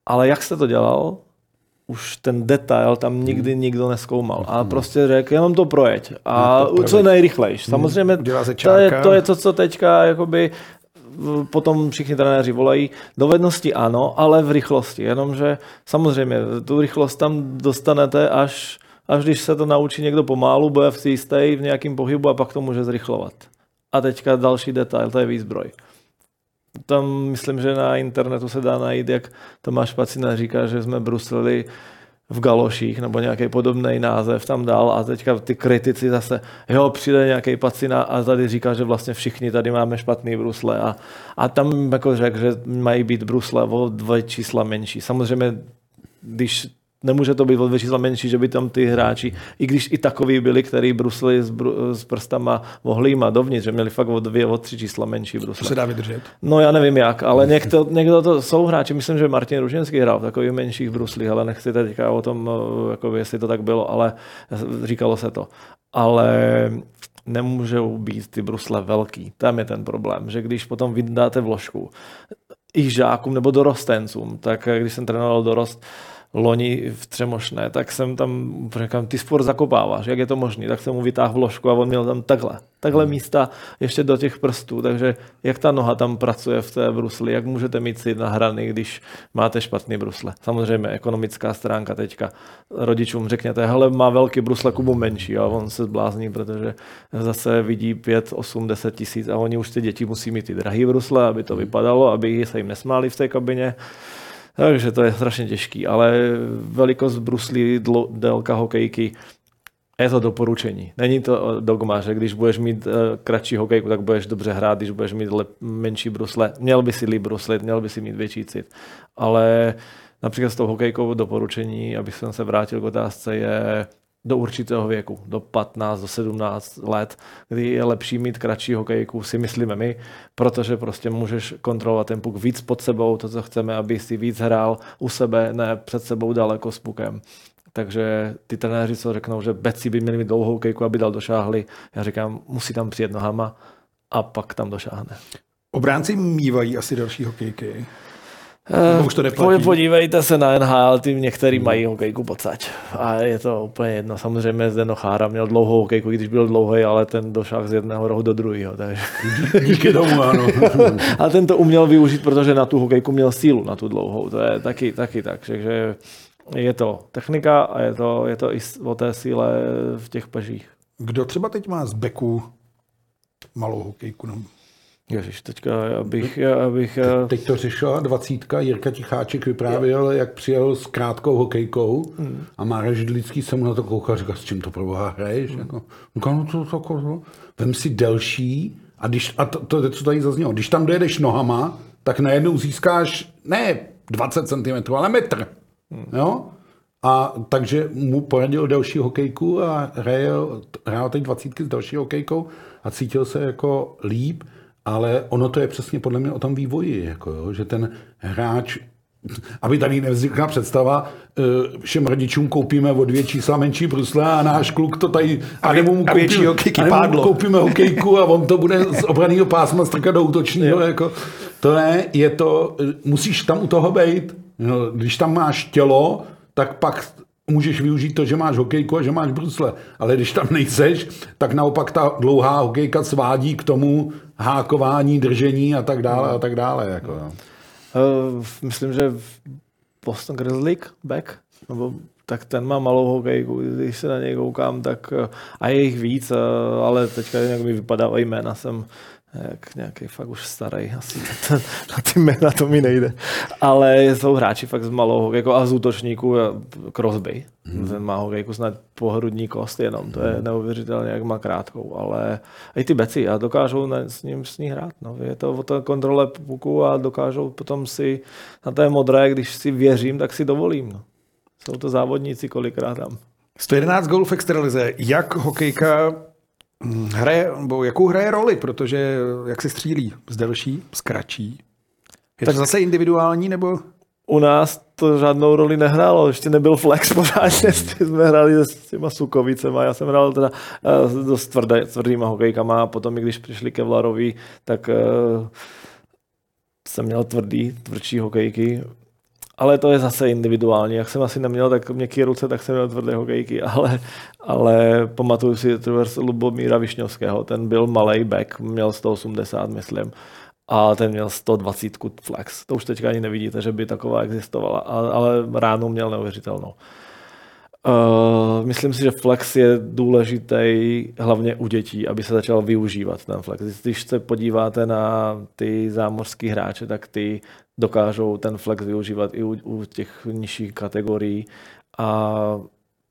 S2: ale jak jste to dělal, už ten detail tam nikdy nikdo neskoumal. A prostě řekl, jenom to projeď. A co nejrychlejš. Samozřejmě
S1: Dělá se
S2: to je, to je to, co teďka jakoby potom všichni trenéři volají. Dovednosti ano, ale v rychlosti. Jenomže samozřejmě tu rychlost tam dostanete až, až když se to naučí někdo pomálu, bude v jistý v nějakém pohybu a pak to může zrychlovat. A teďka další detail, to je výzbroj. Tam myslím, že na internetu se dá najít, jak Tomáš Pacina říká, že jsme bruslili v galoších nebo nějaký podobný název tam dal a teďka ty kritici zase, jo, přijde nějaký pacina a tady říká, že vlastně všichni tady máme špatný brusle a, a tam jako řekl, že mají být brusle o dva čísla menší. Samozřejmě, když nemůže to být o dvě čísla menší, že by tam ty hráči, i když i takový byli, který brusli s, bru, s prstama ohlýma dovnitř, že měli fakt o dvě, o tři čísla menší
S1: To
S2: brusle.
S1: se dá vydržet.
S2: No já nevím jak, ale někdo, někdo to jsou hráči, myslím, že Martin Ruženský hrál v takových menších bruslích, ale nechci teďka o tom, eh, jako jestli to tak bylo, ale říkalo se to. Ale nemůžou být ty brusle velký. Tam je ten problém, že když potom vydáte vložku i žákům nebo dorostencům, tak eh, když jsem trénoval dorost, loni v Třemošné, tak jsem tam říkám, ty sport zakopáváš, jak je to možné, tak jsem mu vytáhl vložku a on měl tam takhle, takhle místa ještě do těch prstů, takže jak ta noha tam pracuje v té brusli, jak můžete mít si na hrany, když máte špatný brusle. Samozřejmě ekonomická stránka teďka. Rodičům řekněte, hele, má velký brusle, Kubu menší a on se zblázní, protože zase vidí 5, 8, 10 tisíc a oni už ty děti musí mít ty drahý brusle, aby to vypadalo, aby se jim nesmáli v té kabině. Takže to je strašně těžký, ale velikost bruslí, délka hokejky, je to doporučení. Není to dogma, že když budeš mít uh, kratší hokejku, tak budeš dobře hrát, když budeš mít lep, menší brusle. Měl by si líp bruslit, měl by si mít větší cit. Ale například s tou hokejkou doporučení, abych se vrátil k otázce, je do určitého věku, do 15, do 17 let, kdy je lepší mít kratší hokejku, si myslíme my, protože prostě můžeš kontrolovat ten puk víc pod sebou, to, co chceme, aby si víc hrál u sebe, ne před sebou daleko s pukem. Takže ty trenéři, co řeknou, že beci by měli mít dlouhou kejku, aby dal došáhli, já říkám, musí tam přijet nohama a pak tam došáhne.
S1: Obránci mývají asi další hokejky. Nebo už to neplatí?
S2: Podívejte se na NHL, ty některý mají hokejku pocať. A je to úplně jedno. Samozřejmě Zdeno Chára měl dlouhou hokejku, když byl dlouhý, ale ten došel z jedného rohu do druhého. Takže.
S3: Díky tomu, ano.
S2: a ten to uměl využít, protože na tu hokejku měl sílu, na tu dlouhou. To je taky, taky tak. Takže je to technika a je to, je to i o té síle v těch pažích.
S1: Kdo třeba teď má z beku malou hokejku? No?
S2: Ježiš, teďka abych... abych
S3: Teď to řešila dvacítka, Jirka Ticháček vyprávěl, jo. jak přijel s krátkou hokejkou hmm. a Mára Židlický se mu na to kouká a říká, s čím to pro boha hraješ? Hmm. Jako, no to, to, to, to, vem si delší a, když, a to, to, co tady zaznělo, když tam dojedeš nohama, tak najednou získáš ne 20 cm, ale metr. Hmm. Jo? A takže mu poradil další hokejku a hrál, hrál teď dvacítky s další hokejkou a cítil se jako líp, ale ono to je přesně podle mě o tom vývoji, jako jo, že ten hráč aby tady nevznikla představa, eh, všem rodičům koupíme o dvě čísla menší brusle a náš kluk to tady,
S1: a, nebo mu, koupíme,
S3: mu koupíme hokejku a on to bude z obraného pásma strkat do útočního. Jako, to ne, je to, musíš tam u toho být. No, když tam máš tělo, tak pak můžeš využít to, že máš hokejku a že máš brusle. Ale když tam nejseš, tak naopak ta dlouhá hokejka svádí k tomu hákování, držení a tak dále a tak dále. Jako,
S2: uh, myslím, že Boston Grizzly back, nebo tak ten má malou hokejku, když se na něj koukám, tak eh, a je jich víc, eh, ale teďka jak mi vypadávají jména, jsem jak nějaký fakt už starý, asi na ty jména to mi nejde. Ale jsou hráči fakt z malou jako a z útočníků Crosby. Hmm. Ten má hokejku snad pohrudní kost jenom, to je mhm. neuvěřitelně, jak má krátkou, ale i ty beci a dokážou na, s ním s ní hrát. No. Je to o té kontrole puku a dokážou potom si na té modré, když si věřím, tak si dovolím. No. Jsou to závodníci kolikrát tam.
S1: 111 gólů v extralize. Jak hokejka hraje, nebo jakou hraje roli, protože jak se střílí? Z delší, z kratší? Je tak to zase individuální, nebo?
S2: U nás to žádnou roli nehrálo, ještě nebyl flex pořádně, jsme hráli s těma Sukovicema, já jsem hrál teda uh, dost tvrdé, tvrdýma hokejkama a potom, když přišli Kevlarovi, tak uh, jsem měl tvrdý, tvrdší hokejky, ale to je zase individuální. Jak jsem asi neměl tak měkké ruce, tak jsem měl tvrdé hokejky, ale, ale pamatuju si třeba Lubomíra Višňovského, ten byl malý back, měl 180, myslím, a ten měl 120 flex. To už teďka ani nevidíte, že by taková existovala, ale ráno měl neuvěřitelnou. Uh, myslím si, že flex je důležitý hlavně u dětí, aby se začal využívat ten flex. Když se podíváte na ty zámořské hráče, tak ty dokážou ten flex využívat i u, u těch nižších kategorií a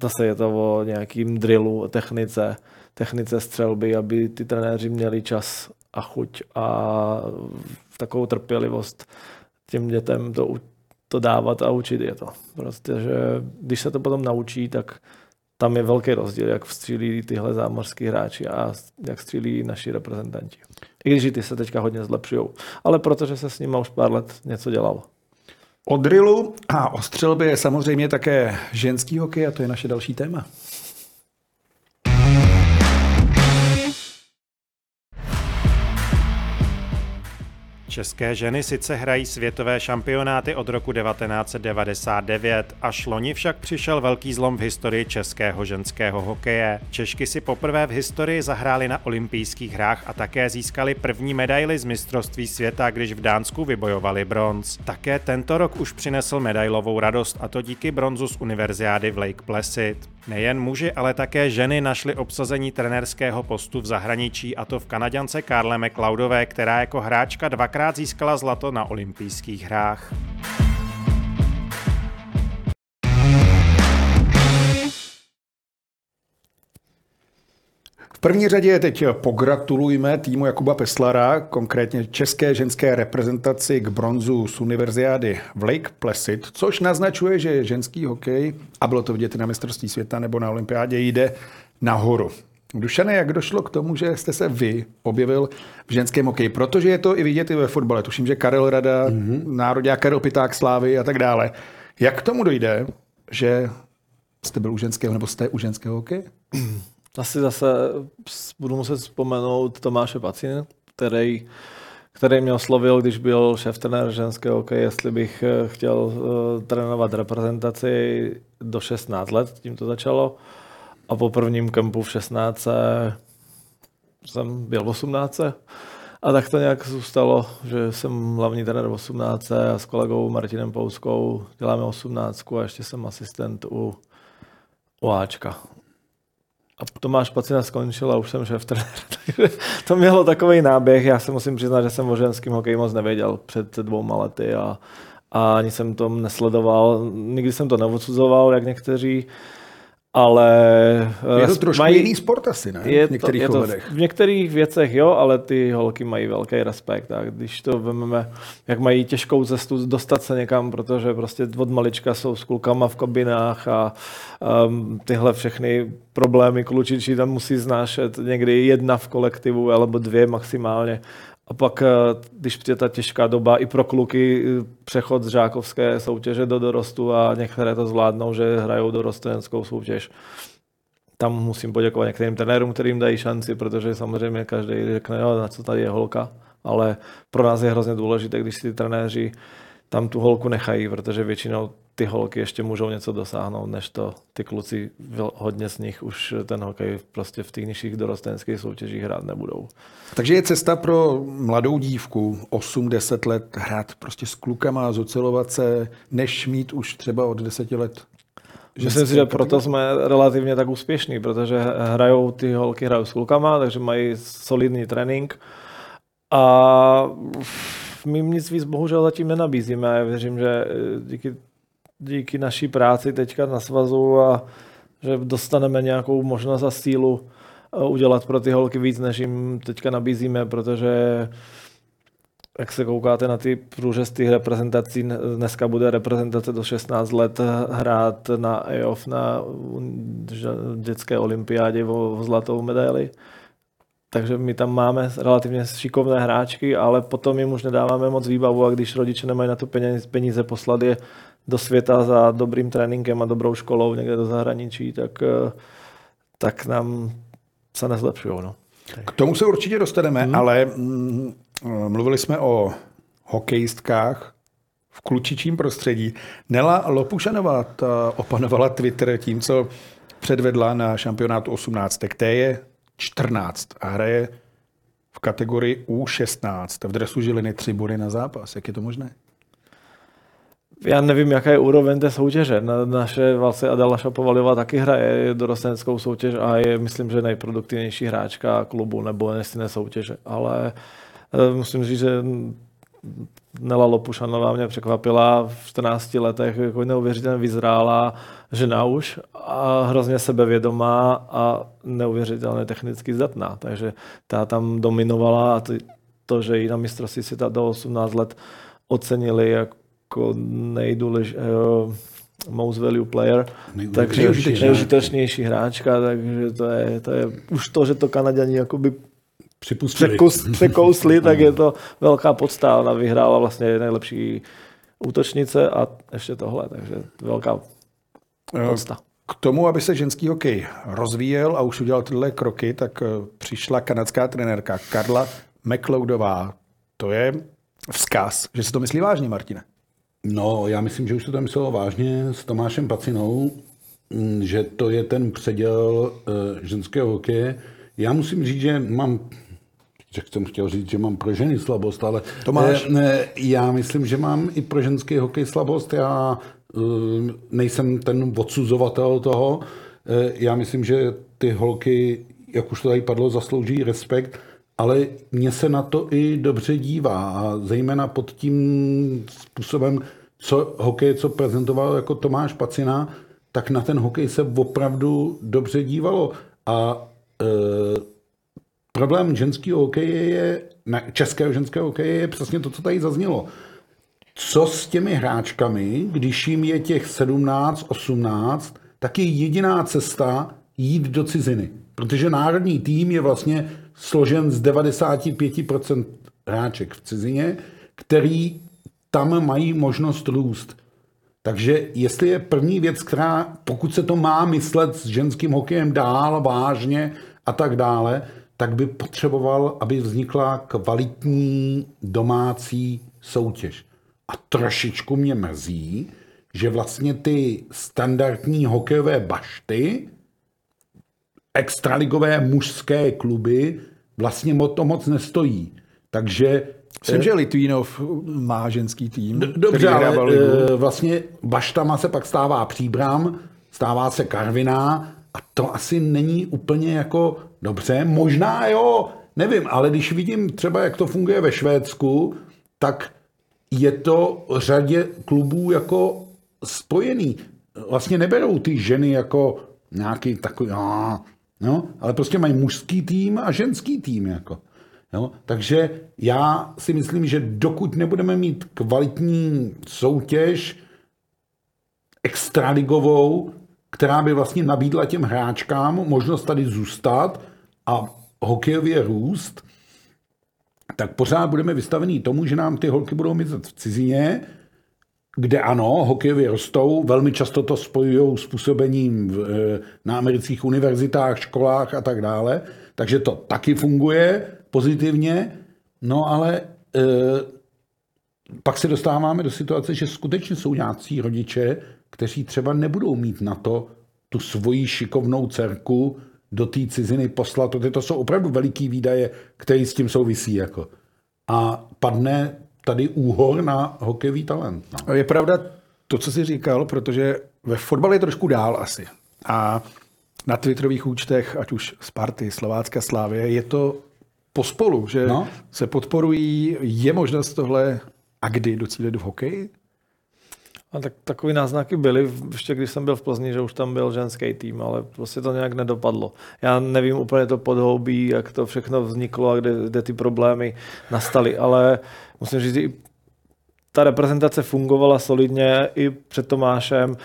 S2: zase je to o nějakým drillu, technice, technice střelby, aby ty trenéři měli čas a chuť a takovou trpělivost těm dětem to, to dávat a učit je to. Prostě, že když se to potom naučí, tak tam je velký rozdíl, jak střílí tyhle zámořský hráči a jak střílí naši reprezentanti. I když ty se teďka hodně zlepšují. Ale protože se s nimi už pár let něco dělalo.
S1: O drillu a o střelbě je samozřejmě také ženský hokej a to je naše další téma.
S4: České ženy sice hrají světové šampionáty od roku 1999, až loni však přišel velký zlom v historii českého ženského hokeje. Češky si poprvé v historii zahrály na olympijských hrách a také získali první medaily z mistrovství světa, když v Dánsku vybojovali bronz. Také tento rok už přinesl medailovou radost a to díky bronzu z univerziády v Lake Placid. Nejen muži, ale také ženy našly obsazení trenérského postu v zahraničí a to v Kanaďance Karle McLeodové, která jako hráčka dvakrát získala zlato na olympijských hrách.
S1: První řadě teď pogratulujme týmu Jakuba Peslara, konkrétně české ženské reprezentaci k bronzu z univerziády v Lake Placid, což naznačuje, že ženský hokej, a bylo to vidět na mistrovství světa nebo na olympiádě, jde nahoru. Dušane, jak došlo k tomu, že jste se vy objevil v ženském hokeji? Protože je to i vidět i ve fotbale. Tuším, že Karel Rada, mm-hmm. národě Karel Piták Slávy a tak dále. Jak k tomu dojde, že jste byl u ženského nebo jste u ženského hokeje?
S2: Asi zase budu muset vzpomenout Tomáše Pacin, který který mě oslovil, když byl šéf trenér ženského hokeje, jestli bych eh, chtěl uh, trénovat reprezentaci do 16 let, tím to začalo. A po prvním kempu v 16 jsem byl v 18. A tak to nějak zůstalo, že jsem hlavní trenér v 18 a s kolegou Martinem Pouskou děláme 18 a ještě jsem asistent u, u Ačka. A Tomáš Pacina skončil a už jsem šéf trenér. Takže to mělo takový náběh. Já se musím přiznat, že jsem o ženském hokeji moc nevěděl před dvouma lety a, a ani jsem to nesledoval. Nikdy jsem to neodsuzoval, jak někteří ale...
S1: Je to eh, trošku mají, jiný sport asi, ne?
S2: Je v některých to, je to, V některých věcech jo, ale ty holky mají velký respekt. A když to vezmeme, jak mají těžkou cestu dostat se někam, protože prostě od malička jsou s klukama v kabinách a um, tyhle všechny problémy klučičí tam musí znášet někdy jedna v kolektivu, alebo dvě maximálně. A pak, eh, když přijde ta těžká doba i pro kluky, přechod z žákovské soutěže do dorostu a některé to zvládnou, že hrajou dorostenskou soutěž. Tam musím poděkovat některým trenérům, kterým dají šanci, protože samozřejmě každý řekne, jo, na co tady je holka. Ale pro nás je hrozně důležité, když si trenéři tam tu holku nechají, protože většinou ty holky ještě můžou něco dosáhnout, než to ty kluci, hodně z nich už ten hokej prostě v těch nižších dorostenských soutěžích hrát nebudou.
S1: Takže je cesta pro mladou dívku 8-10 let hrát prostě s klukama a zocelovat se, než mít už třeba od 10 let
S2: Myslím si, že proto jsme relativně tak úspěšní, protože hrajou ty holky hrajou s klukama, takže mají solidní trénink a my nic víc bohužel zatím nenabízíme. Já věřím, že díky díky naší práci teďka na svazu a že dostaneme nějakou možnost a sílu eh, udělat pro ty holky víc, než jim teďka nabízíme, protože jak se koukáte na ty průřez těch reprezentací, dneska bude reprezentace do 16 let hrát na EOF na dětské olympiádě o zlatou medaili. Takže my tam máme relativně šikovné hráčky, ale potom jim už nedáváme moc výbavu a když rodiče nemají na to peníze, peníze poslat je do světa za dobrým tréninkem a dobrou školou někde do zahraničí, tak, eh, tak nám se nezlepšují. No.
S1: K tomu se určitě dostaneme, hmm. ale mm, mluvili jsme o hokejistkách v klučičím prostředí. Nela Lopušanová opanovala Twitter tím, co předvedla na šampionátu 18. Té je 14 a hraje v kategorii U16 v dresu Žiliny 3 body na zápas. Jak je to možné?
S2: já nevím, jaká je úroveň té soutěže. Na, naše vlastně Adela Šapovalová taky hraje dorostenskou soutěž a je, myslím, že nejproduktivnější hráčka klubu nebo nestinné soutěže. Ale e, musím říct, že Nela Lopušanová mě překvapila v 14 letech, jako neuvěřitelně vyzrála žena už a hrozně sebevědomá a neuvěřitelně technicky zdatná. Takže ta tam dominovala a to, to že ji na mistrovství světa do 18 let ocenili jako jako nejdůlež, uh, most value player, takže nejužitečnější hráčka, takže to je, to je už to, že to Kanaděni jakoby překus, překousli, tak je to velká podsta. Ona vyhrála vlastně nejlepší útočnice a ještě tohle, takže velká podsta.
S1: K tomu, aby se ženský hokej rozvíjel a už udělal tyhle kroky, tak eh, přišla kanadská trenérka Karla McLeodová. To je vzkaz, že se to myslí vážně, Martine.
S3: No, já myslím, že už to tam myslelo vážně s Tomášem Pacinou, mm, že to je ten předěl uh, ženského hokeje. Já musím říct, že mám, jak jsem chtěl říct, že mám pro ženy slabost, ale
S1: Tomáš.
S3: Uh, ne, já myslím, že mám i pro ženský hokej slabost. Já uh, nejsem ten odsuzovatel toho. Uh, já myslím, že ty holky, jak už to tady padlo, zaslouží respekt ale mně se na to i dobře dívá a zejména pod tím způsobem, co hokej, co prezentoval jako Tomáš Pacina, tak na ten hokej se opravdu dobře dívalo. A e, problém ženského hokeje je, českého ženského hokeje je přesně to, co tady zaznělo. Co s těmi hráčkami, když jim je těch 17, 18, tak je jediná cesta jít do ciziny. Protože národní tým je vlastně složen z 95% hráček v cizině, který tam mají možnost růst. Takže jestli je první věc, která, pokud se to má myslet s ženským hokejem dál, vážně a tak dále, tak by potřeboval, aby vznikla kvalitní domácí soutěž. A trošičku mě mrzí, že vlastně ty standardní hokejové bašty, extraligové mužské kluby vlastně o to moc nestojí. Takže
S1: Myslím, že Litvínov má ženský tým.
S3: Dobře,
S1: který
S3: ale
S1: ligu.
S3: e, vlastně baštama se pak stává příbram, stává se karviná a to asi není úplně jako dobře. Možná jo, nevím, ale když vidím třeba, jak to funguje ve Švédsku, tak je to řadě klubů jako spojený. Vlastně neberou ty ženy jako nějaký takový, a, no, ale prostě mají mužský tým a ženský tým. Jako. Jo? Takže já si myslím, že dokud nebudeme mít kvalitní soutěž extraligovou, která by vlastně nabídla těm hráčkám možnost tady zůstat a hokejově růst, tak pořád budeme vystavení tomu, že nám ty holky budou mizet v cizině, kde ano, hokejově rostou, velmi často to spojují s působením v, eh, na amerických univerzitách, školách a tak dále, takže to taky funguje pozitivně, no ale e, pak se dostáváme do situace, že skutečně jsou nějací rodiče, kteří třeba nebudou mít na to tu svoji šikovnou dcerku do té ciziny poslat, protože to jsou opravdu veliký výdaje, které s tím souvisí. Jako. A padne tady úhor na hokejový talent. No.
S1: Je pravda to, co jsi říkal, protože ve fotbale je trošku dál asi. A na twitterových účtech, ať už Sparty, Slovácka, Slávě, je to pospolu, že
S3: No.
S1: no. se podporují, je možnost tohle a kdy docílit v hokeji?
S2: A tak takový náznaky byly, ještě když jsem byl v Plzni, že už tam byl ženský tým, ale prostě to nějak nedopadlo. Já nevím úplně to podhoubí, jak to všechno vzniklo a kde, kde ty problémy nastaly, ale musím říct, i ta reprezentace fungovala solidně i před Tomášem,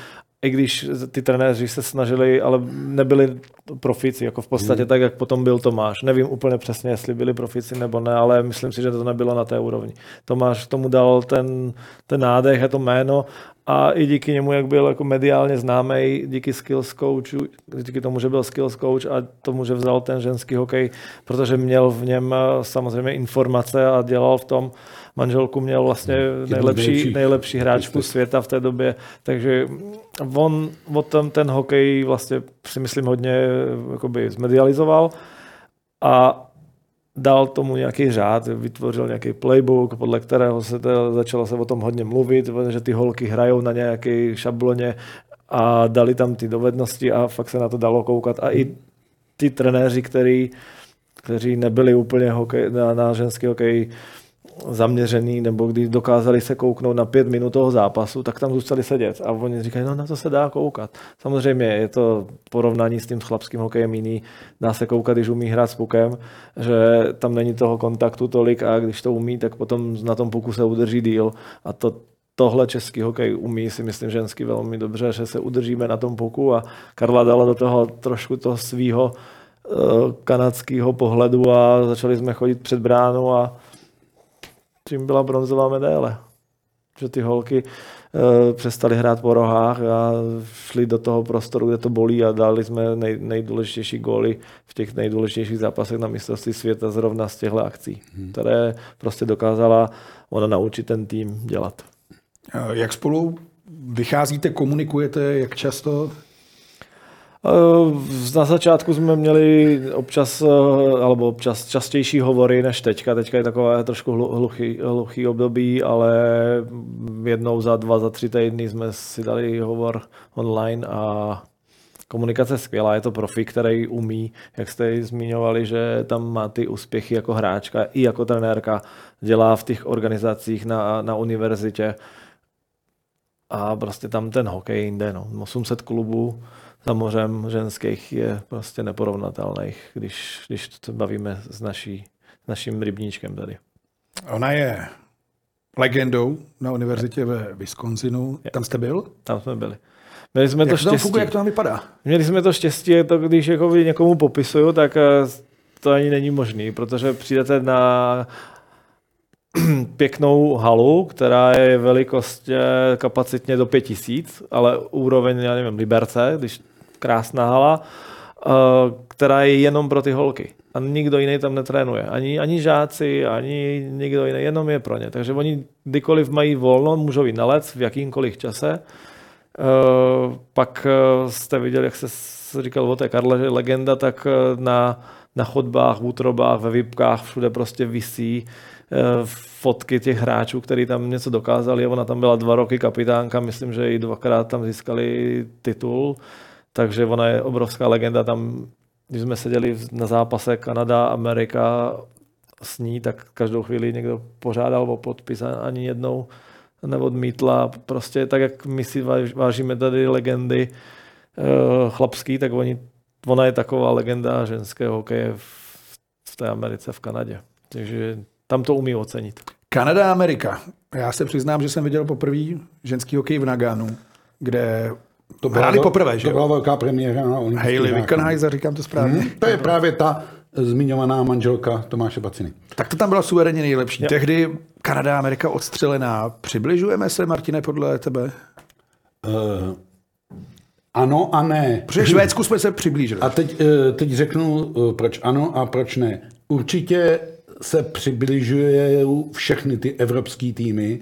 S2: i když ty trenéři se snažili, ale nebyli profici, jako v podstatě hmm. tak, jak potom byl Tomáš. Nevím úplně přesně, jestli byli profici nebo ne, ale myslím si, že to nebylo na té úrovni. Tomáš tomu dal ten, ten nádech a to jméno a i díky němu, jak byl jako mediálně známý, díky skills coachu, díky tomu, že byl skills coach a tomu, že vzal ten ženský hokej, protože měl v něm eh, samozřejmě informace a dělal v tom, manželku měl vlastně nejlepší, nejlepší hráčku světa v té době, takže on o tom ten hokej vlastně si myslím hodně jakoby zmedializoval a dal tomu nějaký řád, vytvořil nějaký playbook, podle kterého se to, začalo se o tom hodně mluvit, že ty holky hrajou na nějaké šabloně a dali tam ty dovednosti a fakt se na to dalo koukat. A i ty trenéři, který, kteří nebyli úplně hokej, na, na ženský hokej zaměřený, nebo když dokázali se kouknout na pět minut toho zápasu, tak tam zůstali sedět. A oni říkají, no na to se dá koukat. Samozřejmě je to porovnání s tím chlapským hokejem jiný. Dá se koukat, když umí hrát s pukem, že tam není toho kontaktu tolik a když to umí, tak potom na tom puku se udrží díl. A to, tohle český hokej umí si myslím žensky velmi dobře, že se udržíme na tom puku a Karla dala do toho trošku toho svýho uh, kanadského pohledu a začali jsme chodit před bránu a tím byla bronzová medaile. Že ty holky uh, přestali hrát po rohách a šli do toho prostoru, kde to bolí a dali jsme nej, nejdůležitější góly v těch nejdůležitějších zápasech na mistrovství světa zrovna z těchto akcí, hmm. které prostě dokázala ona naučit ten tým dělat.
S1: Jak spolu vycházíte, komunikujete, jak často?
S2: Na začátku jsme měli občas, alebo občas častější hovory než teďka. Teďka je takové trošku hluchý, hluchý období, ale jednou za dva, za tři týdny jsme si dali hovor online a komunikace skvělá, je to profi, který umí, jak jste zmiňovali, že tam má ty úspěchy jako hráčka i jako trenérka, dělá v těch organizacích na, na univerzitě a prostě tam ten hokej jinde, no. 800 klubů, za mořem ženských je prostě neporovnatelných, když, když to bavíme s, naší, s naším rybníčkem tady.
S1: Ona je legendou na univerzitě ve Wisconsinu. Tam jste byl?
S2: Tam jsme byli. Měli jsme
S1: jak
S2: to štěstí.
S1: Funguje, jak to tam vypadá?
S2: Měli jsme to štěstí, to, když jako někomu popisuju, tak to ani není možný, protože přijdete na pěknou halu, která je velikost kapacitně do 5000, ale úroveň, já nevím, Liberce, když krásná hala. která je jenom pro ty holky. A nikdo jiný tam netrénuje. Ani, ani žáci, ani nikdo jiný, jenom je pro ně. Takže oni kdykoliv mají volno, můžou jít na lec v jakýmkoliv čase. Uh, pak uh, jste viděli, jak se říkal o té Karle, že legenda, tak na, na chodbách, v útrobách, ve výpkách, všude prostě visí fotky těch hráčů, kteří tam něco dokázali. Ona tam byla dva roky kapitánka, myslím, že i dvakrát tam získali titul, takže ona je obrovská legenda. Tam, když jsme seděli na zápase Kanada, Amerika s ní, tak každou chvíli někdo požádal o podpis a ani jednou neodmítla. Prostě tak, jak my si vážíme tady legendy uh, chlapský, tak oni, ona je taková legenda ženského hokeje v, v té Americe, v Kanadě. Takže tam to umí ocenit.
S1: Kanada Amerika. Já se přiznám, že jsem viděl poprvé ženský hokej v Nagánu, kde to byla, hráli poprvé, že
S3: To byla velká premiéra na
S1: Hayley Wickenheiser, říkám to správně. Hmm,
S3: to je právě ta zmiňovaná manželka Tomáše Baciny.
S1: Tak to tam byla suverénně nejlepší. Jo. Tehdy Kanada a Amerika odstřelená. Přibližujeme se, Martine, podle tebe? Uh,
S3: ano a ne.
S1: Protože Švédsku jsme se přiblížili.
S3: A teď, uh, teď řeknu, uh, proč ano a proč ne. Určitě se přibližuje všechny ty evropské týmy,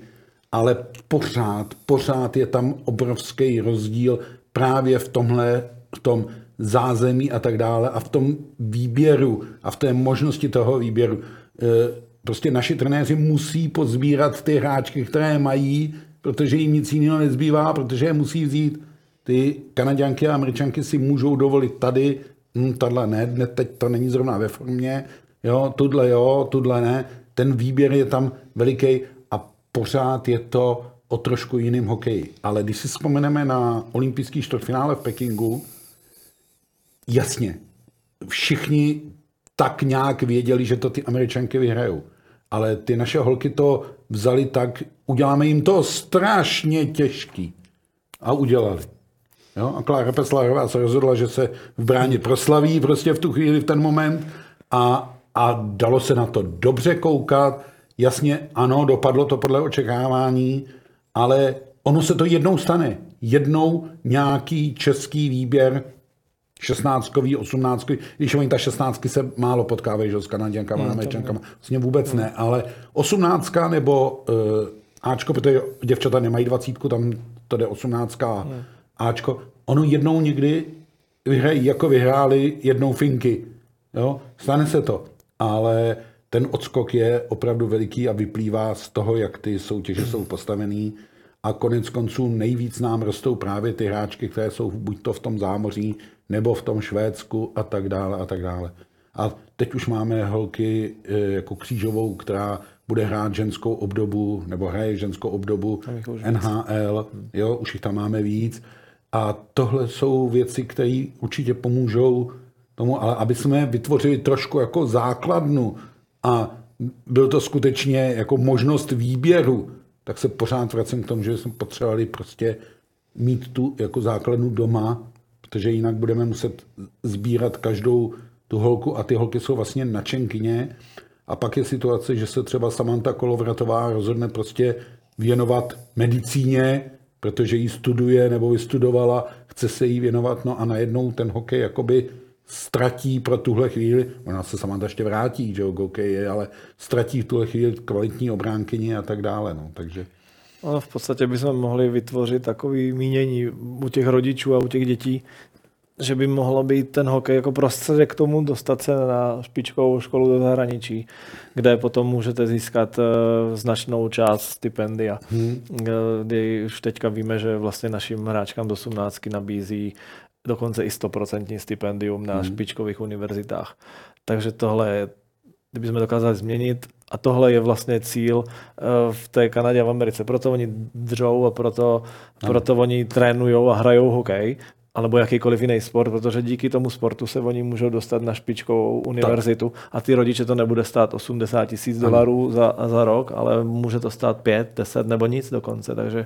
S3: ale pořád, pořád je tam obrovský rozdíl právě v tomhle, v tom zázemí a tak dále a v tom výběru a v té možnosti toho výběru. E, prostě naši trenéři musí pozbírat ty hráčky, které mají, protože jim nic jiného nezbývá, protože je musí vzít. Ty kanaděnky a američanky si můžou dovolit tady, hm, tahle ne, ne, teď to není zrovna ve formě, jo, tudle jo, tudle ne. Ten výběr je tam veliký pořád je to o trošku jiným hokeji. Ale když si vzpomeneme na olympijský čtvrtfinále v Pekingu, jasně, všichni tak nějak věděli, že to ty američanky vyhrajou. Ale ty naše holky to vzali tak, uděláme jim to strašně těžký. A udělali. Jo? A Klára Peslárová se rozhodla, že se v bráně proslaví prostě v tu chvíli, v ten moment a, a dalo se na to dobře koukat. Jasně, ano, dopadlo to podle očekávání, ale ono se to jednou stane. Jednou nějaký český výběr 16 18 když oni ta 16 se málo potkávají, že s Kanaděnkama, hmm, Američankama, vlastně vůbec hmm. ne, ale 18 nebo uh, Ačko, protože děvčata nemají 20, tam to jde 18 a hmm. Ačko, ono jednou někdy vyhrají, jako vyhráli jednou Finky. Jo? Stane se to, ale ten odskok je opravdu veliký a vyplývá z toho, jak ty soutěže jsou postavený. A konec konců nejvíc nám rostou právě ty hráčky, které jsou buď to v tom zámoří, nebo v tom Švédsku a tak dále a tak dále. A teď už máme holky e, jako křížovou, která bude hrát ženskou obdobu, nebo hraje ženskou obdobu NHL, jo, už jich tam máme víc. A tohle jsou věci, které určitě pomůžou tomu, ale aby jsme vytvořili trošku jako základnu a byl to skutečně jako možnost výběru, tak se pořád vracím k tomu, že jsme potřebovali prostě mít tu jako základnu doma protože jinak budeme muset sbírat každou tu holku a ty holky jsou vlastně načenkyně. A pak je situace, že se třeba Samantha Kolovratová rozhodne prostě věnovat medicíně, protože ji studuje nebo vystudovala, chce se jí věnovat, no a najednou ten hokej jakoby ztratí pro tuhle chvíli, ona se Samantha ještě vrátí, že jo, je, ale ztratí v tuhle chvíli kvalitní obránkyni a tak dále, no, takže...
S2: No, v podstatě bychom mohli vytvořit takový mínění u těch rodičů a u těch dětí, že by mohlo být ten hokej jako prostředek k tomu dostat se na špičkovou školu do zahraničí, kde potom můžete získat uh, značnou část stipendia. Hmm. Kdy už teďka víme, že vlastně našim hráčkám do 18 nabízí dokonce i 100% stipendium na hmm. špičkových univerzitách. Takže tohle je, kdybychom dokázali změnit, a tohle je vlastně cíl eh, v té Kanadě a v Americe. Proto oni držou a proto, proto oni trénují a hrajou hokej, alebo jakýkoliv jiný sport, protože díky tomu sportu se oni můžou dostat na špičkovou univerzitu tak. a ty rodiče to nebude stát 80 tisíc dolarů za, za rok, ale může to stát 5, 10 nebo nic dokonce. Takže,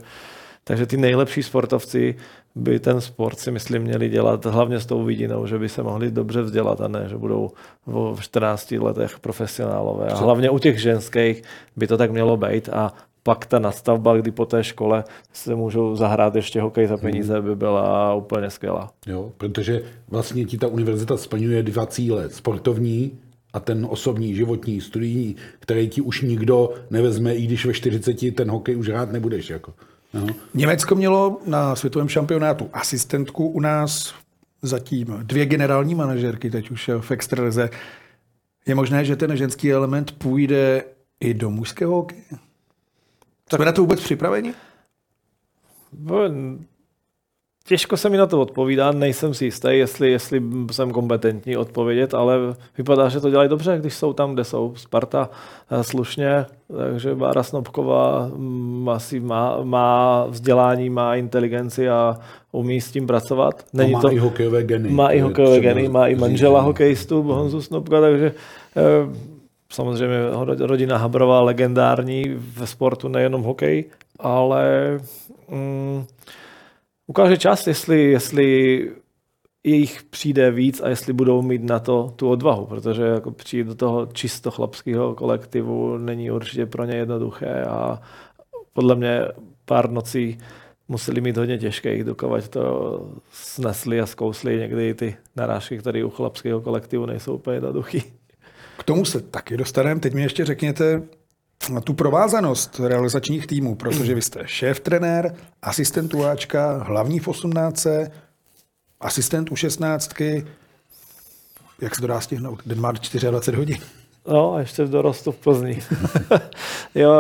S2: takže ty nejlepší sportovci by ten sport si myslím měli dělat hlavně s tou vidinou, že by se mohli dobře vzdělat a ne, že budou v 14 letech profesionálové. A hlavně u těch ženských by to tak mělo být a pak ta nastavba, kdy po té škole se můžou zahrát ještě hokej za peníze, by byla úplně skvělá.
S3: Jo, protože vlastně ti ta univerzita splňuje dva cíle. Sportovní a ten osobní, životní, studijní, který ti už nikdo nevezme, i když ve 40 ten hokej už hrát nebudeš. Jako. No.
S1: Německo mělo na světovém šampionátu asistentku u nás zatím dvě generální manažerky, teď už v extralize. Je možné, že ten ženský element půjde i do mužského hokeje? Jsme na to vůbec připraveni?
S2: Těžko se mi na to odpovídá, nejsem si jistý, jestli, jestli jsem kompetentní odpovědět, ale vypadá, že to dělají dobře, když jsou tam, kde jsou. Sparta eh, slušně, takže Bára Snobková mm, asi má, má vzdělání, má inteligenci a umí s tím pracovat.
S3: Není má to, i hokejové geny.
S2: Má i hokejové geny, má i manžela hokejistu Honzu Snobka, takže eh, samozřejmě rodina Habrová legendární ve sportu, nejenom hokej, ale mm, ukáže čas, jestli, jestli jejich přijde víc a jestli budou mít na to tu odvahu, protože jako přijít do toho čisto chlapského kolektivu není určitě pro ně jednoduché a podle mě pár nocí museli mít hodně těžké, dokovat to snesli a zkousli někdy ty narážky, které u chlapského kolektivu nejsou úplně jednoduché.
S1: K tomu se taky dostaneme. Teď mi ještě řekněte, tu provázanost realizačních týmů, protože vy jste šéf trenér, asistent uáčka, hlavní v 18, asistent u 16. Jak se to dá stihnout? Den má 24 hodin.
S2: No a ještě v dorostu v Plzni. jo,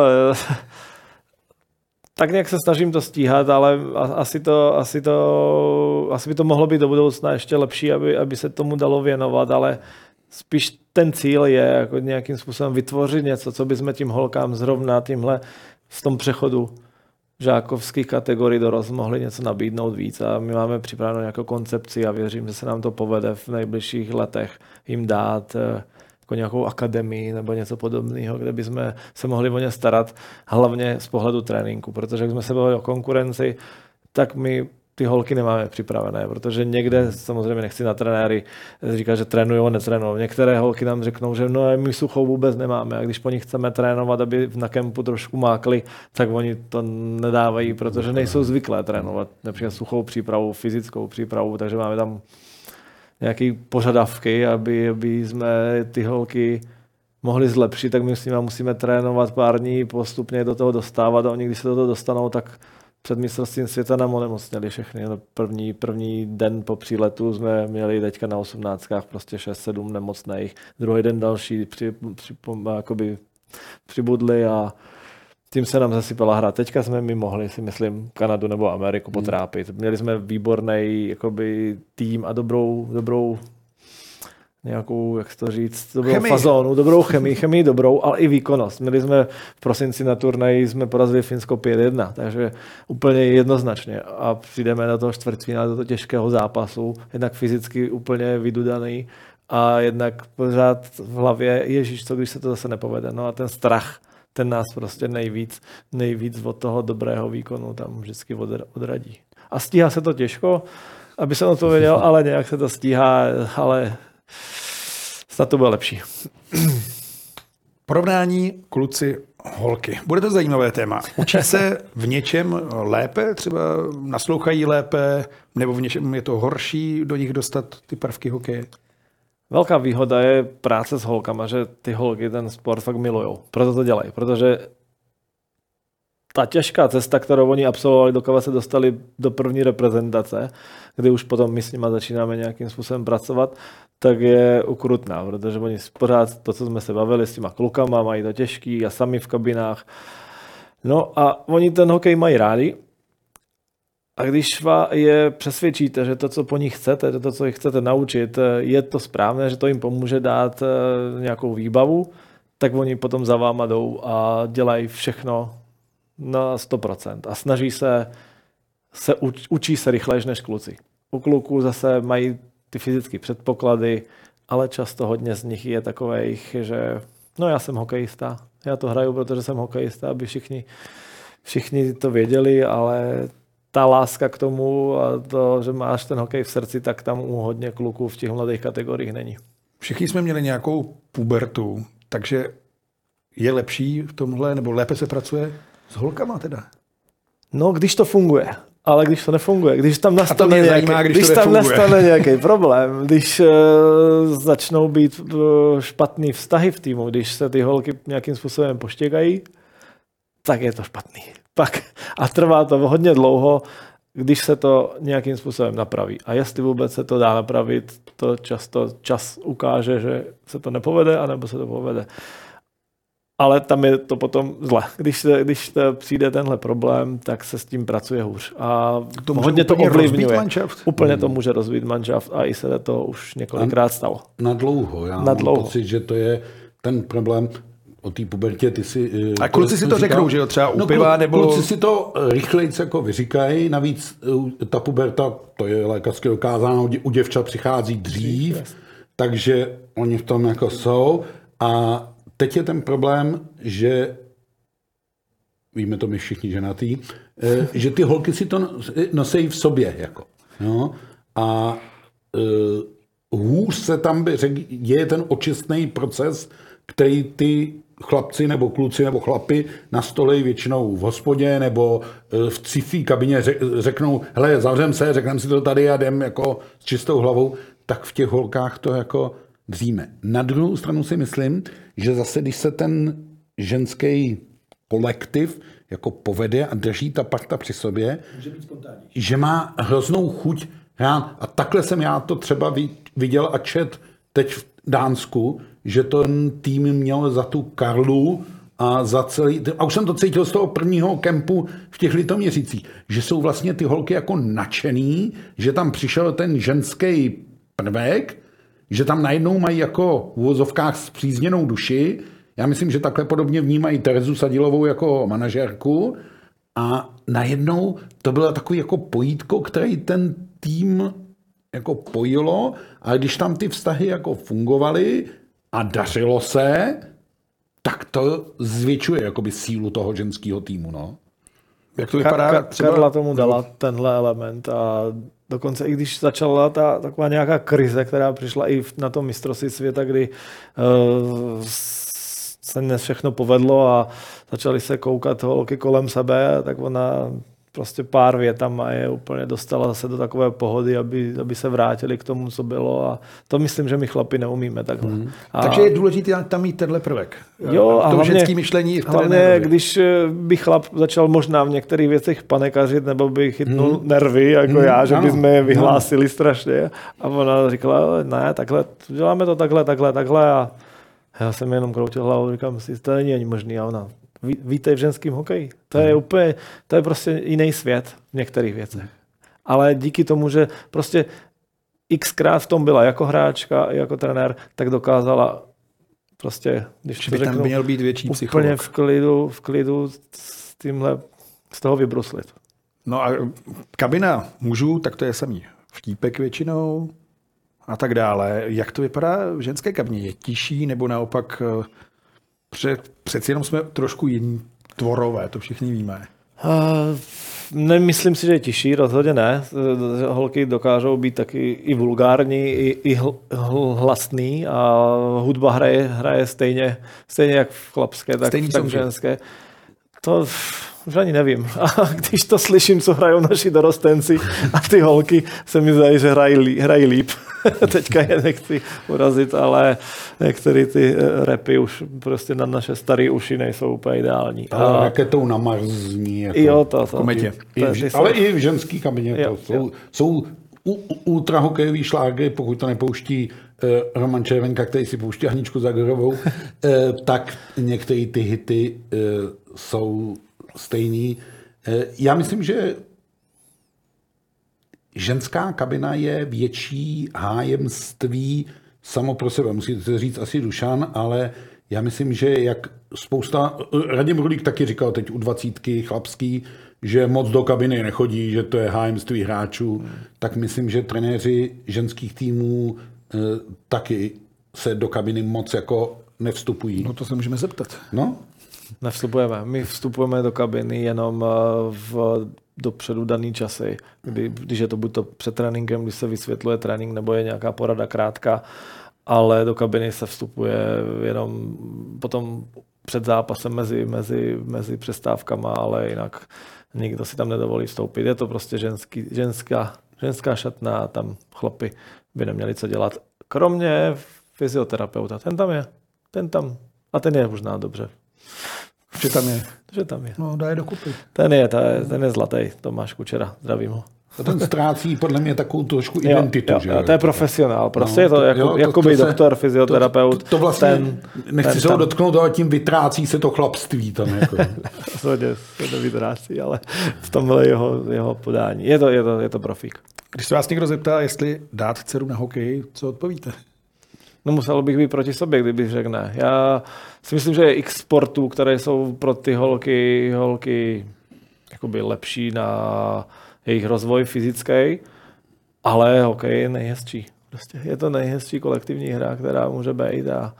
S2: tak nějak se snažím to stíhat, ale asi, to, asi, to, asi by to mohlo být do budoucna ještě lepší, aby, aby se tomu dalo věnovat, ale spíš ten cíl je jako nějakým způsobem vytvořit něco, co bychom tím holkám zrovna tímhle v tom přechodu žákovských kategorií dorost mohli něco nabídnout víc. A my máme připravenou nějakou koncepci a věřím, že se nám to povede v nejbližších letech jim dát eh, jako nějakou akademii nebo něco podobného, kde bychom se mohli o ně starat, hlavně z pohledu tréninku, protože jak jsme se bavili o konkurenci, tak my ty holky nemáme připravené, protože někde, samozřejmě nechci na trenéry říkat, že trénují, netrénují. Některé holky nám řeknou, že no, my suchou vůbec nemáme a když po nich chceme trénovat, aby na kempu trošku mákli, tak oni to nedávají, protože nejsou zvyklé trénovat například suchou přípravu, fyzickou přípravu, takže máme tam nějaké požadavky, aby, aby jsme ty holky mohli zlepšit, tak my s nimi musíme trénovat pár dní, postupně do toho dostávat a oni, když se do toho dostanou, tak před mistrovstvím světa nám onemocněli všechny. No, první, první den po příletu jsme měli teďka na osmnáctkách prostě 6-7 nemocných. Druhý den další při, při, jakoby přibudli a tím se nám zasypala hra. Teďka jsme mi mohli, si myslím, Kanadu nebo Ameriku potrápit. Měli jsme výborný jakoby, tým a dobrou, dobrou nějakou, jak to říct, dobrou chemii. fazónu, dobrou chemii, chemii dobrou, ale i výkonnost. Měli jsme v prosinci na turnaji, jsme porazili Finsko 5-1, takže úplně jednoznačně. A přijdeme do toho čtvrtfinále, do toho těžkého zápasu, jednak fyzicky úplně vydudaný a jednak pořád v hlavě, ježíš, co když se to zase nepovede. No a ten strach, ten nás prostě nejvíc, nejvíc od toho dobrého výkonu tam vždycky odradí. A stíhá se to těžko, aby jsem odpověděl, ale nějak se to stíhá, ale Snad to bude lepší.
S1: Porovnání kluci holky. Bude to zajímavé téma. Učí se v něčem lépe, třeba naslouchají lépe, nebo v něčem je to horší do nich dostat ty prvky hokeje?
S2: Velká výhoda je práce s holkama, že ty holky ten sport fakt milují. Proto to dělají, protože ta těžká cesta, kterou oni absolvovali, dokud se dostali do první reprezentace, kdy už potom my s nimi začínáme nějakým způsobem pracovat, tak je ukrutná, protože oni pořád to, co jsme se bavili s těma klukama, mají to těžký a sami v kabinách. No a oni ten hokej mají rádi, a když je přesvědčíte, že to, co po nich chcete, to, co jich chcete naučit, je to správné, že to jim pomůže dát eh, nějakou výbavu, tak oni potom za váma jdou a dělají všechno na 100% a snaží se, se učí se rychleji než kluci. U kluků zase mají ty fyzické předpoklady, ale často hodně z nich je takových, že no já jsem hokejista, já to hraju, protože jsem hokejista, aby všichni, všichni to věděli, ale ta láska k tomu a to, že máš ten hokej v srdci, tak tam u hodně kluků v těch mladých kategoriích není.
S1: Všichni jsme měli nějakou pubertu, takže je lepší v tomhle, nebo lépe se pracuje? S holkama teda.
S2: No, když to funguje. Ale když to nefunguje, když tam nastane,
S1: mě
S2: nějaký,
S1: zajímá, když
S2: když tam nastane nějaký problém, když uh, začnou být uh, špatný vztahy v týmu, když se ty holky nějakým způsobem poštěkají, tak je to špatný. Pak, a trvá to hodně dlouho, když se to nějakým způsobem napraví. A jestli vůbec se to dá napravit, to často čas ukáže, že se to nepovede, anebo se to povede. Ale tam je to potom zle. Když, se, když to přijde tenhle problém, tak se s tím pracuje hůř. A
S1: To může
S2: hodně to ovlivňuje. Úplně to může rozbít manšaft a i se to už několikrát stalo.
S3: Na dlouho. Já
S2: Na
S3: mám
S2: dlouho.
S3: pocit, že to je ten problém o té pubertě. Ty si, eh,
S1: A kluci si to
S3: říkal-
S1: řeknou, že jo, třeba u
S3: no,
S1: piva,
S3: klu-
S1: nebo-
S3: Kluci si to rychleji jako vyříkají, navíc eh, ta puberta, to je lékařsky dokázáno, u děvčat přichází dřív, takže oni v tom jako jsou. A teď je ten problém, že víme to my všichni ženatý, eh, že ty holky si to nosejí v sobě. Jako, jo? A eh, hůř se tam by řek, děje ten očistný proces, který ty chlapci nebo kluci nebo chlapy nastolej většinou v hospodě nebo eh, v cifí kabině řek- řeknou, hele, zavřem se, řekneme si to tady a jdem jako s čistou hlavou, tak v těch holkách to jako dříme. Na druhou stranu si myslím, že zase, když se ten ženský kolektiv jako povede a drží ta parta při sobě, že má hroznou chuť hrát. A takhle jsem já to třeba vi- viděl a čet teď v Dánsku, že ten tým měl za tu Karlu a za celý, a už jsem to cítil z toho prvního kempu v těch litoměřicích, že jsou vlastně ty holky jako nadšený, že tam přišel ten ženský prvek, že tam najednou mají jako v uvozovkách zpřízněnou duši. Já myslím, že takhle podobně vnímají Terezu Sadilovou jako manažérku. A najednou to bylo takový jako pojítko, který ten tým jako pojilo, a když tam ty vztahy jako fungovaly a dařilo se, tak to zvětšuje jakoby sílu toho ženského týmu. No.
S1: Jak to vypadá?
S2: Ka-
S1: třeba...
S2: Karla tomu dala tenhle element a dokonce i když začala ta taková nějaká krize, která přišla i na tom mistrovství světa, kdy uh, se ne všechno povedlo a začali se koukat holky kolem sebe, tak ona prostě pár větama je úplně dostala zase do takové pohody, aby, aby se vrátili k tomu, co bylo a to myslím, že my chlapi neumíme takhle. Mm. A,
S1: Takže je důležité tam mít tenhle prvek.
S2: Jo, a
S1: to
S2: hlavně,
S1: ženský myšlení v
S2: hlavně, když eh, by chlap začal možná v některých věcech panikařit, nebo by chytnul hmm. nervy, jako hmm, já, že
S3: ano,
S2: bychom je vyhlásili strašně. A ona říkala, ne, takhle, děláme to takhle, takhle, takhle. A já jsem jenom kroutil hlavou, říkám si, to není ani možný. A ona, "Ví- víte v ženském hokeji. To je úplně, to je prostě jiný svět v některých věcech. Ale díky tomu, že prostě xkrát v tom byla jako hráčka, i jako trenér, tak dokázala prostě, když
S1: Že
S2: to
S1: by tam
S2: řeknu,
S1: měl být větší
S2: úplně
S1: psycholog.
S2: v klidu, v klidu s tímhle, z toho vybruslit.
S1: No a kabina mužů, tak to je samý. Vtípek většinou a tak dále. Jak to vypadá v ženské kabině? Je tiší nebo naopak eh, před, přeci jenom jsme trošku jiní tvorové, to všichni víme.
S2: Uh, nemyslím si, že je tiší, rozhodně ne. Eh, Holky dokážou být taky i vulgární, i, i hl, hl, hlasný a hudba hraje, hraje stejně, stejně jak v chlapské, tak,
S1: Stejný
S2: tak v ženské. To už ani nevím. A když to slyším, co hrajou naši dorostenci a ty holky, se mi zdají, že hrají, hrají líp. Teďka je nechci urazit, ale některé ty eh, repy už prostě na naše staré uši nejsou úplně ideální.
S3: Ale
S2: A,
S3: raketou na Mars zní. Jako,
S2: jo, to, to.
S1: kometě.
S3: i
S2: to-
S3: v,
S2: jsou-
S3: ale i v ženský kabině
S2: Jo,
S3: to jsou, jsou u, u, ultrahokejový šlágry, pokud to nepouští eh, Roman Červenka, který si pouští Aničku Zagorovou, eh, tak některé ty hity eh, jsou stejný. Eh, já myslím, že ženská kabina je větší hájemství samo pro sebe. Musíte to říct asi Dušan, ale já myslím, že jak spousta, Radim Rulík taky říkal teď u dvacítky chlapský, že moc do kabiny nechodí, že to je hájemství hráčů, hmm. tak myslím, že trenéři ženských týmů eh, taky se do kabiny moc jako nevstupují.
S1: No to se můžeme zeptat.
S3: No,
S2: Nevstupujeme. My vstupujeme do kabiny jenom eh, v dopředu daný časy, kdy, když je to buď to před tréninkem, když se vysvětluje trénink, nebo je nějaká porada krátká. ale do kabiny se vstupuje jenom potom před zápasem mezi, mezi, mezi přestávkama, ale jinak nikdo si tam nedovolí vstoupit. Je to prostě ženský, ženská, ženská šatna a tam chlapy by neměli co dělat. Kromě fyzioterapeuta. Ten tam je. Ten tam. A ten je možná dobře.
S1: Že tam je.
S2: Že tam je.
S1: No, dá je dokupy.
S2: Ten je, ten je, ten je zlatý. Tomáš Kučera. Zdravím ho.
S3: A ten ztrácí podle mě takovou trošku identitu.
S2: jo,
S3: že
S2: jo, to je profesionál. Prostě
S3: No,
S2: je to,
S3: to-
S2: jako,
S3: jo, to-
S2: jako
S3: to
S2: by
S3: se-
S2: doktor, fyzioterapeut.
S3: To, to vlastně,
S2: ten,
S3: nechci
S2: ten
S3: se ho
S2: tam-
S3: dotknout, ale tím vytrácí se to chlapství tam. Jako.
S2: Rozhodně se to vytrácí, ale v tomhle jeho, jeho podání. Je to, je to, je to profík.
S1: Když se vás někdo zeptá, jestli dát dceru na hokej, co odpovíte?
S2: No musel bych být proti sobě, kdybych řekl ne. Já si myslím, že je x sportů, které jsou pro ty holky, holky jakoby lepší na jejich rozvoj fyzický, ale hokej je nejhezčí. Prostě je to nejhezčí kolektivní hra, která může být a,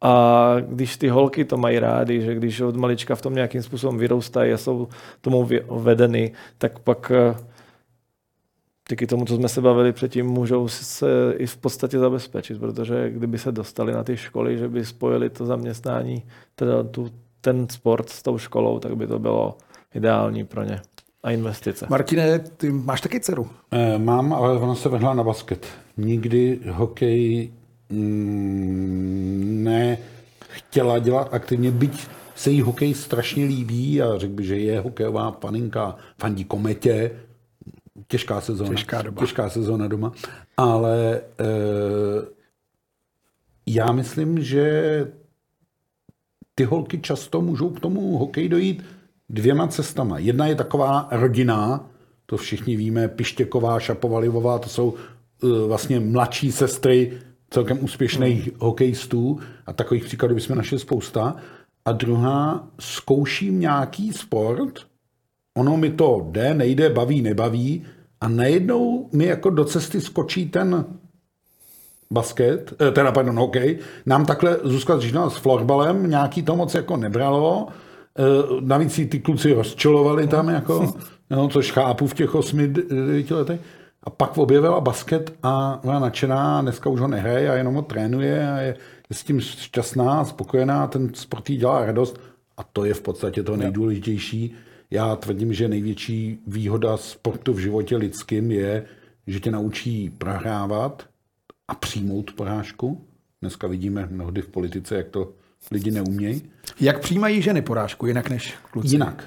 S2: a když ty holky to mají rády, že když od malička v tom nějakým způsobem vyrůstají a jsou tomu vedeny, tak pak díky tomu, co jsme se bavili předtím, můžou se i v podstatě zabezpečit, protože kdyby se dostali na ty školy, že by spojili to zaměstnání, teda tu, ten sport s tou školou, tak by to bylo ideální pro ně. A investice.
S1: Martine, ty máš taky dceru.
S3: Eh, Mám, ale ona se vrhla na basket. Nikdy hokej mm, ne chtěla dělat aktivně, byť se jí hokej strašně líbí a řekl by, že je hokejová paninka, fandí kometě, těžká sezóna.
S1: Těžká doba.
S3: Těžká sezóna doma. Ale e, já myslím, že ty holky často můžou k tomu hokeji dojít dvěma cestama. Jedna je taková rodinná, to všichni víme, Pištěková, Šapovalivová, to jsou uh, vlastně mladší sestry celkem úspěšných hmm. hokejistů a takových příkladů bychom našli spousta. A druhá, zkouším nějaký sport, ono mi to jde, nejde, baví, nebaví a najednou mi jako do cesty skočí ten basket, eh, teda pardon, hokej. Nám takhle Zuzka začínala s florbalem, nějaký to moc jako nebralo. Eh, Navíc si ty kluci rozčilovali tam, jako, no, což chápu v těch 8-9 letech. A pak objevila basket a byla nadšená, dneska už ho nehraje a jenom ho trénuje a je, je s tím šťastná, spokojená, ten sport dělá radost a to je v podstatě to nejdůležitější. Já tvrdím, že největší výhoda sportu v životě lidským je, že tě naučí prohrávat, a přijmout porážku. Dneska vidíme mnohdy v politice, jak to lidi neumějí.
S1: Jak přijímají ženy porážku, jinak než kluci?
S3: Jinak.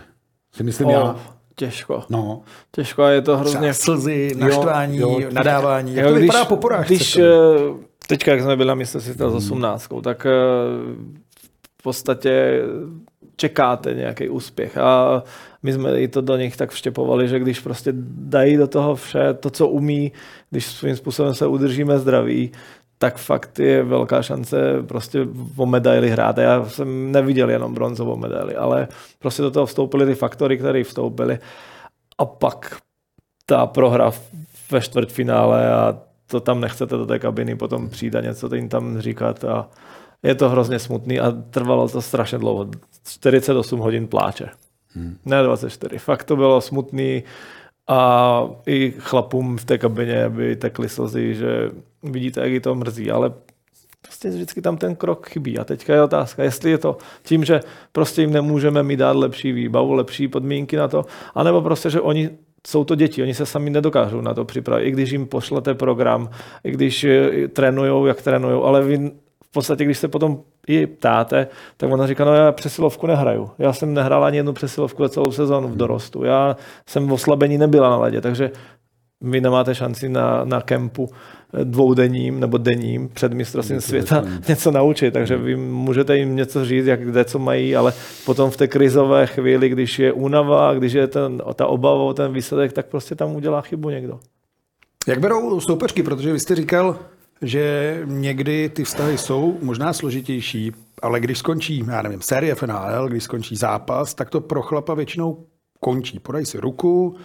S3: Si myslím
S2: O,
S3: já,
S2: těžko.
S3: no,
S2: Těžko a je to hrozně...
S1: Třeba slzy, naštvání,
S3: jo,
S1: nadávání. Jak
S2: Jo,
S1: to
S2: když,
S1: vypadá po porážce?
S2: Když, eh, teďka, jak jsme byli na mistrovství s 18, tak eh, v podstatě čekáte nějaký úspěch. A my jsme i to do nich tak vštěpovali, že když prostě dají do toho vše, to, co umí, když svým způsobem se udržíme zdraví, tak fakt je velká šance prostě o medaili hrát. Já jsem neviděl jenom bronzovou medaili, ale prostě do toho vstoupily ty faktory, které vstoupily. A pak ta prohra ve čtvrtfinále a to tam nechcete do té kabiny potom přijít a něco jim tam říkat a je to hrozně smutný a trvalo to strašně dlouho. 48 hodin pláče. Hmm. Ne 24. Fakt to bylo smutný a i chlapům v té kabině by tekly slzy, že vidíte, jak jí to mrzí, ale prostě vždycky tam ten krok chybí. A teďka je otázka, jestli je to tím, že prostě jim nemůžeme mi dát lepší výbavu, lepší podmínky na to, anebo prostě, že oni jsou to děti, oni se sami nedokážou na to připravit, i když jim pošlete program, i když trénujou, jak trénujou, ale vy podstatě, když se potom ji ptáte, tak ona říká, no já přesilovku nehraju. Já jsem nehrál ani jednu přesilovku za celou sezónu v dorostu. Já jsem v oslabení nebyla na ledě, takže vy nemáte šanci na, na kempu eh, dvoudenním nebo denním před mistrovstvím světa něco naučit, takže vy můžete jim něco říct, jak kde co mají, ale potom v té krizové chvíli, když je únava, když je ten, ta obava o ten výsledek, tak prostě tam udělá chybu někdo.
S1: Jak berou soupeřky, protože vy jste říkal, že někdy ty vztahy jsou možná složitější, ale když skončí, já nevím, série FNL, když skončí zápas, tak to pro chlapa většinou končí. Podají si ruku,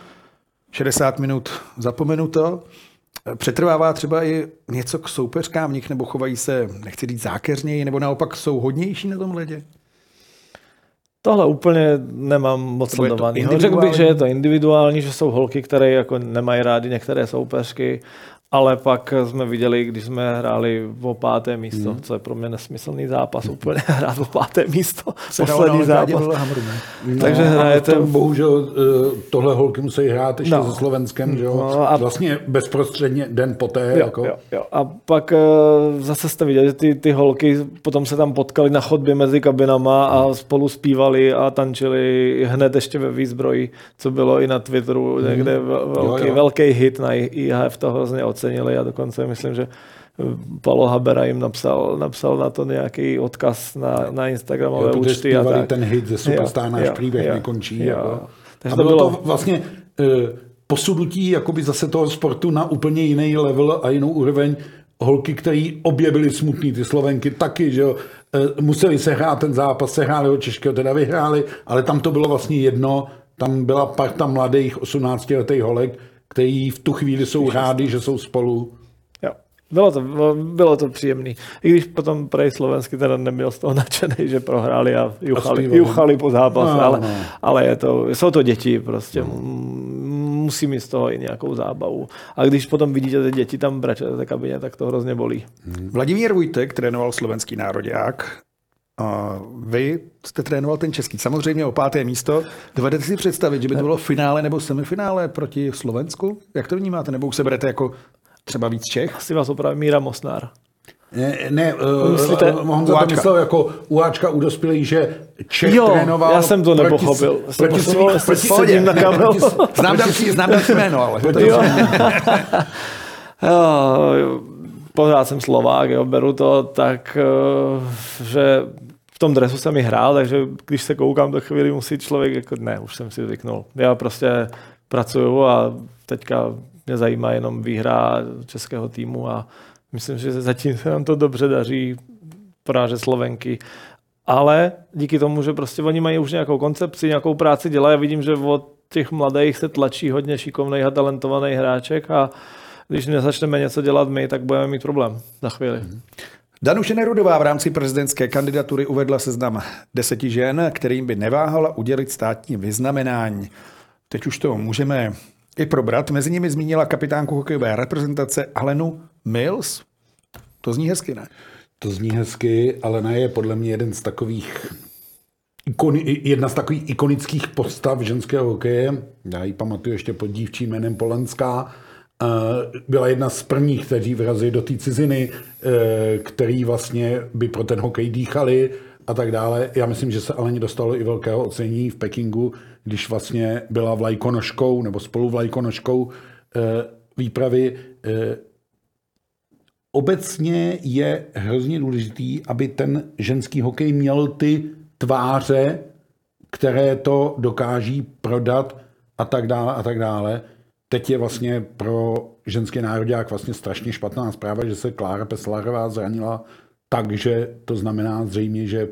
S1: 60 minut zapomenuto. Přetrvává třeba i něco k soupeřkám v nich, nebo chovají se, nechci říct zákeřněji, nebo naopak jsou hodnější na tom ledě?
S2: Tohle úplně nemám moc sledovaný. Řekl bych, že je to individuální, že jsou holky, které jako nemají rádi některé soupeřky ale pak jsme viděli, když jsme hráli o páté místo, hmm. co je pro mě nesmyslný zápas, úplně hrát o páté místo,
S1: Se
S2: poslední zápas.
S3: No,
S2: Takže hrajete...
S3: to, bohužel eh, tohle holky musí hrát ještě
S2: No.
S3: se Slovenskem, že jo?
S2: No a-
S3: Vlastně bezprostředně den poté.
S2: Jo,
S3: jako,
S2: jo, jo. A pak eh, zase jste viděli, že ty, ty holky potom se tam potkali na chodbě mezi kabinama a spolu zpívali a tančili hned ještě ve výzbroji, co bylo i na Twitteru, někde vel- velký,
S3: Jo, jo.
S2: velký hit na IHF to hrozně ocenili a dokonce myslím, že eh, Palo Habera jim napsal, napsal na to nějaký odkaz na, na Instagramové
S3: Jo,
S2: účty a tak.
S3: ten hit ze Superstar, náš
S2: jo,
S3: příběh
S2: jo,
S3: nekončí.
S2: jo.
S3: Jako.
S2: Takže
S3: a
S2: to
S3: bylo
S2: bylo-
S3: to vlastně eh, posudutí jakoby zase toho sportu na úplně jiný level a jinou úroveň. Holky, které obě byly smutný, ty Slovenky taky, že jo, eh, museli se hrát ten zápas, se hráli ho Češkého, teda vyhráli, ale tam to bylo vlastně jedno, tam byla parta mladých 18-letých holek, který v tu chvíli jsou rádi, že jsou spolu.
S2: Jo. Bylo to, bylo to příjemný. I když potom prej slovensky teda nebyl z toho nadšený, že prohráli a juchali,
S3: zpívali.
S2: juchali po zápase,
S3: No,
S2: ale,
S3: no.
S2: ale je to, jsou to děti prostě. Mm, Musí mít z toho i nějakou zábavu. A když potom vidíte ty děti tam brečet v té kabině, tak to hrozně bolí.
S1: Vladimír Vujtek trénoval slovenský nároďák. A vy jste trénoval ten český. Samozřejmě o páté místo. Dovedete si představit, že by to bylo finále nebo semifinále proti Slovensku? Jak to vnímáte? Nebo už se berete jako třeba víc Čech?
S2: Asi vás opravdu Míra Mosnár.
S3: Ne, ne uh,
S2: Myslíte
S3: Honza to
S1: Uáčka?
S3: myslel jako Uáčka u dospělých, že Čech
S2: Jo,
S3: trénoval
S2: já jsem to
S3: proti-
S2: nepochopil.
S3: Proti,
S2: posunul,
S3: svým-
S2: se
S3: proti,
S2: sedím na kameru.
S3: proti,
S1: Znám další, znám další jméno, ale to
S2: Jo. Jo, pořád jsem Slovák, jo, beru to tak, eh, že tom dresu jsem i hrál, takže když se koukám do chvíli, musí člověk, jako ne, už jsem si zvyknul. Já prostě pracuju a teďka mě zajímá jenom výhra českého týmu a myslím, že zatím se nám to dobře daří porážet Slovenky. Ale díky tomu, že prostě oni mají už nějakou koncepci, nějakou práci dělají, vidím, že od těch mladých se tlačí hodně šikovných a talentovaných hráček a když nezačneme něco dělat my, tak budeme mít problém za chvíli.
S1: Danuše Nerudová v rámci prezidentské kandidatury uvedla seznam deseti žen, kterým by neváhala udělit státní vyznamenání. Teď už to můžeme i probrat. Mezi nimi zmínila kapitánku hokejové reprezentace Alenu Mills. To zní hezky, ne?
S3: To zní hezky, ale ne je podle mě jeden z takových ikony, jedna z takových ikonických postav ženského hokeje. Já ji pamatuju ještě pod dívčím jménem Polenská. Byla jedna z prvních, kteří vrazili do té ciziny, eh, který vlastně by pro ten hokej dýchali a tak dále. Já myslím, že se Aleně dostalo i velkého ocenění v Pekingu, když vlastně byla vlajkonožkou nebo spolu vlajkonožkou eh, výpravy eh, obecně je hrozně důležitý, aby ten ženský hokej měl ty tváře, které to dokáží prodat a tak dále a tak dále. Teď je vlastně pro ženský národák vlastně strašně špatná zpráva, že se Klára Peslarová zranila, takže to znamená zřejmě, že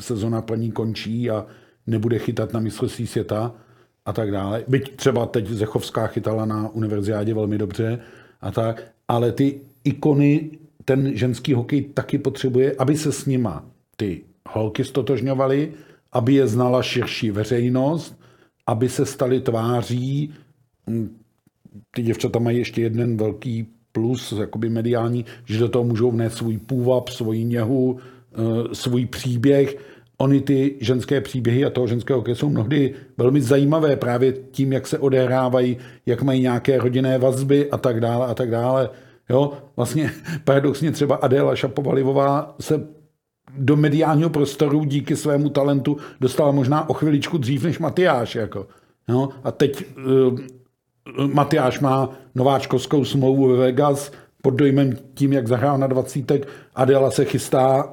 S3: sezona pro ní končí a nebude chytat na mistrovství světa a tak dále. Byť třeba teď Zechovská chytala na univerziádě velmi dobře a tak, ale ty ikony ten ženský hokej taky potřebuje, aby se s nima ty holky stotožňovaly, aby je znala širší veřejnost, aby se staly tváří. Ty děvčata mají ještě jeden velký plus, jakoby mediální, že do toho můžou vnést svůj půvab, svoji něhu, eh, svůj příběh. Ony ty ženské příběhy a toho ženského hokeje jsou mnohdy velmi zajímavé právě tím, jak se odehrávají, jak mají nějaké rodinné vazby a tak dále a tak dále. Jo, vlastně paradoxně třeba Adéla Šapovalivová se do mediálního prostoru díky svému talentu dostala možná o chviličku dřív než Matyáš. Jako. No, a teď uh, Matyáš má nováčkovskou smlouvu ve Vegas pod dojmem tím, jak zahrál na dvacítek. Adela se chystá uh,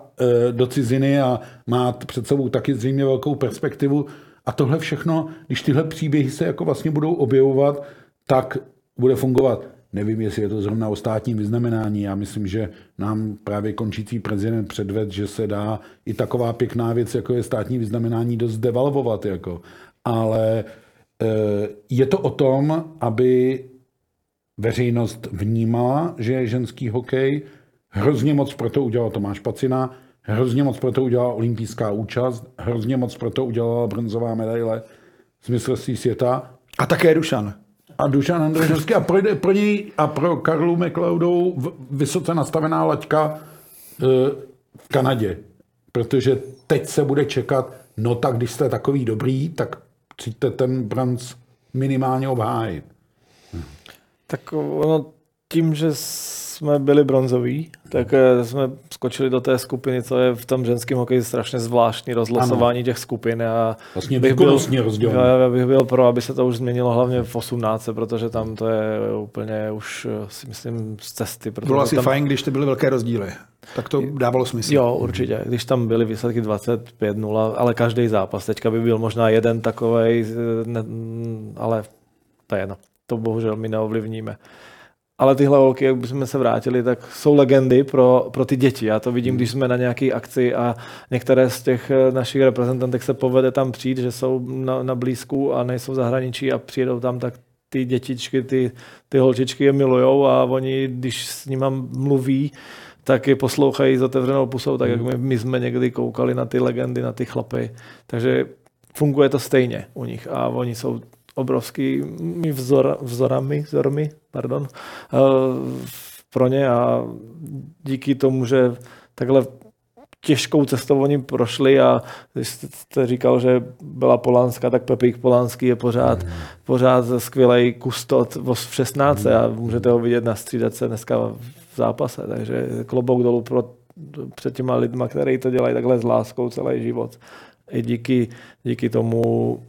S3: do ciziny a má před sebou taky zřejmě velkou perspektivu. A tohle všechno, když tyhle příběhy se jako vlastně budou objevovat, tak bude fungovat. Nevím, jestli je to zrovna o státním vyznamenání. Já myslím, že nám právě končící prezident předved, že se dá i taková pěkná věc, jako je státní vyznamenání, dost devalvovat. Jako. Ale eh, je to o tom, aby veřejnost vnímala, že je ženský hokej. Hrozně moc pro to udělal Tomáš Pacina, hrozně moc pro to udělala olympijská účast, hrozně moc pro to udělala bronzová medaile z mistrovství světa.
S1: A také Dušan.
S3: A Dušan Andržovský a pro, pro něj a pro Karlu McLeodou vysoce nastavená laťka e, v Kanadě. Protože teď se bude čekat, no tak když jste takový dobrý, tak přijďte ten branc minimálně obhájit.
S2: Tak ono tím, že jsme byli bronzoví, tak eh, jsme skočili do té skupiny, co je v tom ženském hokeji strašně zvláštní rozlosování ano. těch skupin. A
S3: vlastně bych byl,
S2: já, já bych byl pro, aby se to už změnilo hlavně v 18, protože tam to je úplně už eh, si myslím z cesty.
S1: Bylo asi
S2: tam...
S1: fajn, když to byly velké rozdíly. Tak to dávalo smysl.
S2: Jo, určitě. Když tam byly výsledky 25-0, ale každý zápas. Teďka by byl možná jeden takový, eh, ale to je jedno. To bohužel my neovlivníme. Ale tyhle holky, jak bychom se vrátili, tak jsou legendy pro, pro ty děti. Já to vidím, když jsme na nějaké akci a některé z těch eh, našich reprezentantek se povede tam přijít, že jsou na, na blízku a nejsou v zahraničí a přijedou tam, tak ty dětičky, ty, ty holčičky je milujou a oni, když s nimi mluví, tak je poslouchají s otevřenou pusou, tak jak my, my jsme někdy koukali na ty legendy, na ty chlapy. Takže funguje to stejně u nich a oni jsou obrovskými vzor, vzorami, vzormi pardon, eh, pro ně a díky tomu, že takhle těžkou cestou oni prošli a když jste říkal, že byla Polánska, tak Pepík Polánský je pořád, mm. pořád skvělý kustot v 16 mm. a můžete ho vidět na střídace dneska v zápase, takže klobouk dolů pro, před těma lidma, kteří to dělají takhle s láskou celý život. I díky, díky tomu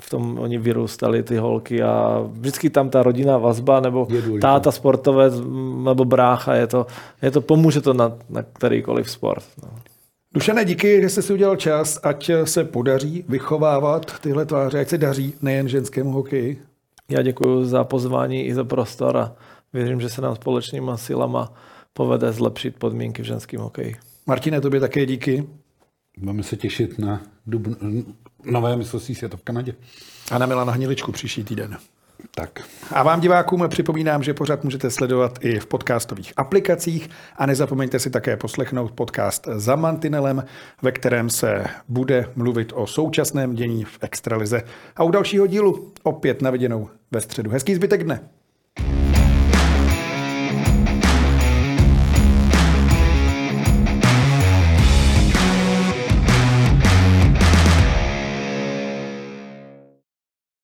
S2: v tom oni vyrůstali ty holky a vždycky tam ta rodinná vazba nebo táta sportovec nebo brácha, je to, je to pomůže to na, na kterýkoliv sport. No.
S1: Dušane, díky, že jste si udělal čas, ať se podaří vychovávat tyhle tváře, ať se daří nejen ženskému hokeji.
S2: Já děkuji za pozvání i za prostor a věřím, že se nám společnýma silama povede zlepšit podmínky v ženském hokeji.
S1: Martine, tobě také díky.
S3: Budeme se těšit na dub, nové mistrovství světa v Kanadě.
S1: A na Milana Hniličku příští týden.
S3: Tak.
S1: A vám divákům připomínám, že pořád můžete sledovat i v podcastových aplikacích a nezapomeňte si také poslechnout podcast za Mantinelem, ve kterém se bude mluvit o současném dění v Extralize. A u dalšího dílu opět na viděnou ve středu. Hezký zbytek dne.